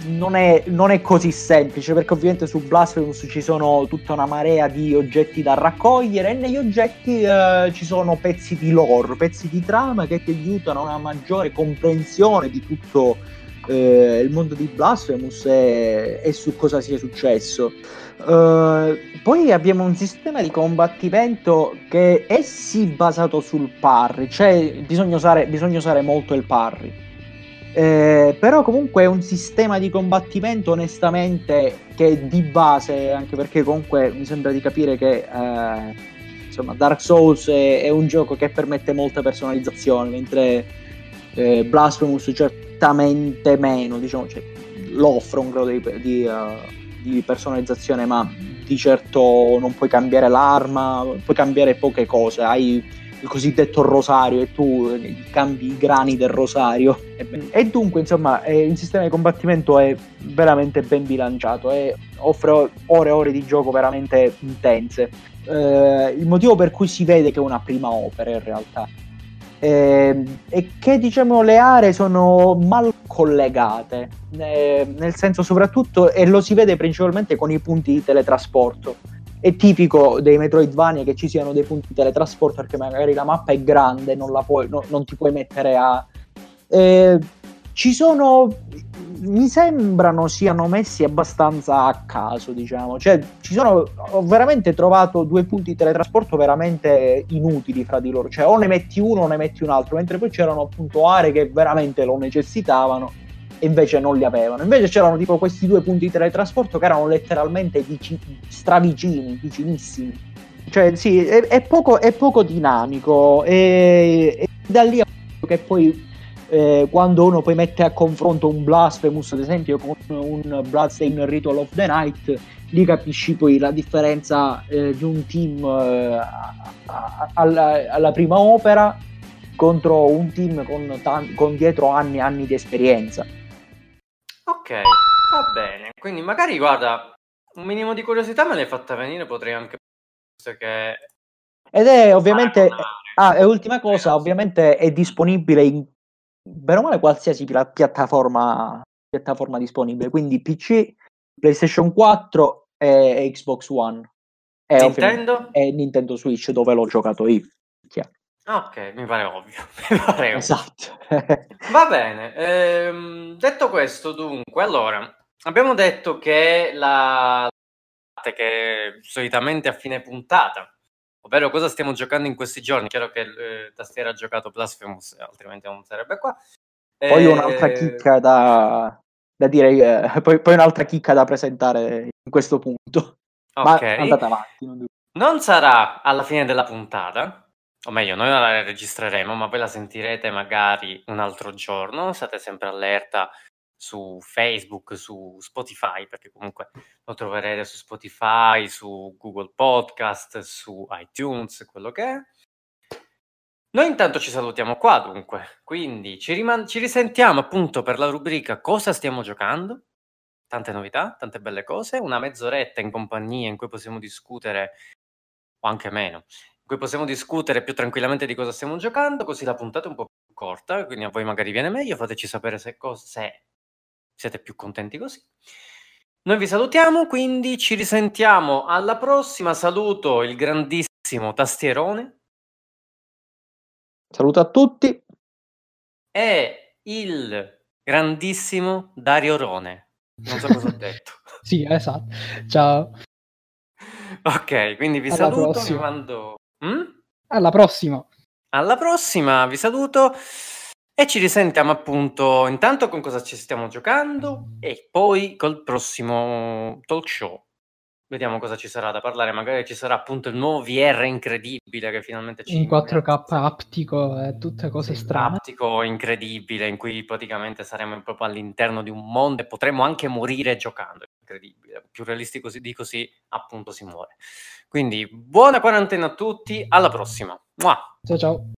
S2: non, è, non, è, così semplice perché ovviamente su Blasphemous ci sono tutta una marea di oggetti da raccogliere e negli oggetti eh, ci sono pezzi di lore, pezzi di trama che ti aiutano a una maggiore comprensione di tutto eh, il mondo di Blasphemous e, e, su cosa sia successo. Uh, poi abbiamo un sistema di combattimento che è sì basato sul parry, cioè bisogna usare, bisogna usare molto il parry. Eh, però comunque è un sistema di combattimento onestamente che di base, anche perché comunque mi sembra di capire che eh, insomma Dark Souls è, è, un gioco che permette molta personalizzazione, mentre Eh, Blasphemous certamente meno, diciamo, cioè, lo offre un grado di, di, uh, di personalizzazione, ma di certo non puoi cambiare l'arma, puoi cambiare poche cose, hai il cosiddetto rosario e tu cambi i grani del rosario. E dunque insomma il sistema di combattimento è veramente ben bilanciato e offre ore e ore di gioco veramente intense. Eh, il motivo per cui si vede che è una prima opera in realtà eh, è che diciamo le aree sono mal collegate eh, nel senso soprattutto e lo si vede principalmente con i punti di teletrasporto. È tipico dei Metroidvania che ci siano dei punti di teletrasporto perché magari la mappa è grande, non, puoi, no, non ti puoi mettere a... Eh, ci sono... Mi sembrano siano messi abbastanza a caso, diciamo. Cioè, ci sono... Ho veramente trovato due punti di teletrasporto veramente inutili fra di loro. Cioè, o ne metti uno o ne metti un altro. Mentre poi c'erano appunto aree che veramente lo necessitavano e invece non li avevano. Invece c'erano tipo questi due punti di teletrasporto che erano letteralmente vici- stravicini, vicinissimi. Cioè, sì, è, è, poco, è poco, dinamico e, e, da lì che poi eh, quando uno poi mette a confronto un Blasphemous, ad esempio, con un Bloodstained Ritual of the Night, lì capisci poi la differenza eh, di un team eh, alla, alla, prima opera contro un team con, t- con dietro anni e anni di esperienza.
S1: Ok, va bene. Quindi magari, guarda, un minimo di curiosità me l'hai fatta venire, potrei anche... Che...
S2: Ed è ovviamente... Ah, e ultima cosa, ovviamente è disponibile in bene o male qualsiasi piattaforma, piattaforma disponibile, quindi PC, PlayStation 4 e Xbox One.
S1: E Nintendo?
S2: E Nintendo Switch dove l'ho giocato io.
S1: Chiaro. Ok, mi pare ovvio. [LAUGHS] Mi pare ovvio.
S2: Esatto. [LAUGHS]
S1: Va bene. Ehm, detto questo, dunque, allora, abbiamo detto che la che solitamente a fine puntata, ovvero cosa stiamo giocando in questi giorni. Chiaro che eh, Tastiera ha giocato Blasphemous, altrimenti non sarebbe qua.
S2: Poi eh... un'altra chicca da, da dire, eh, [LAUGHS] poi, poi, un'altra chicca da presentare in questo punto. Ok. Ma andate avanti.
S1: Non, non sarà alla fine della puntata, o meglio, noi la registreremo, ma voi la sentirete magari un altro giorno. State sempre allerta su Facebook, su Spotify, perché comunque lo troverete su Spotify, su Google Podcast, su iTunes, quello che è. Noi intanto ci salutiamo qua dunque, quindi ci, riman- ci risentiamo appunto per la rubrica Cosa stiamo giocando? Tante novità, tante belle cose, una mezz'oretta in compagnia in cui possiamo discutere, o anche meno, cui possiamo discutere più tranquillamente di cosa stiamo giocando, così la puntata è un po' più corta, quindi a voi magari viene meglio, fateci sapere se, co- se siete più contenti così. Noi vi salutiamo, quindi ci risentiamo alla prossima. Saluto il grandissimo tastierone.
S2: Saluto a tutti.
S1: E il grandissimo Dario Rone. Non so cosa ho [LAUGHS] detto.
S3: sì, esatto. Ciao.
S1: Ok, quindi vi Alla saluto, prossima. vi mando
S3: Mm? Alla prossima.
S1: Alla prossima, vi saluto e ci risentiamo appunto intanto con cosa ci stiamo giocando e poi col prossimo talk show. Vediamo cosa ci sarà da parlare, magari ci sarà appunto il nuovo VR incredibile che finalmente ci...
S3: In 4K aptico e tutte cose strane.
S1: Aptico incredibile in cui praticamente saremo proprio all'interno di un mondo e potremo anche morire giocando. Incredibile, più realistico di così appunto si muore. Quindi buona quarantena a tutti, alla prossima. Mua.
S3: Ciao ciao.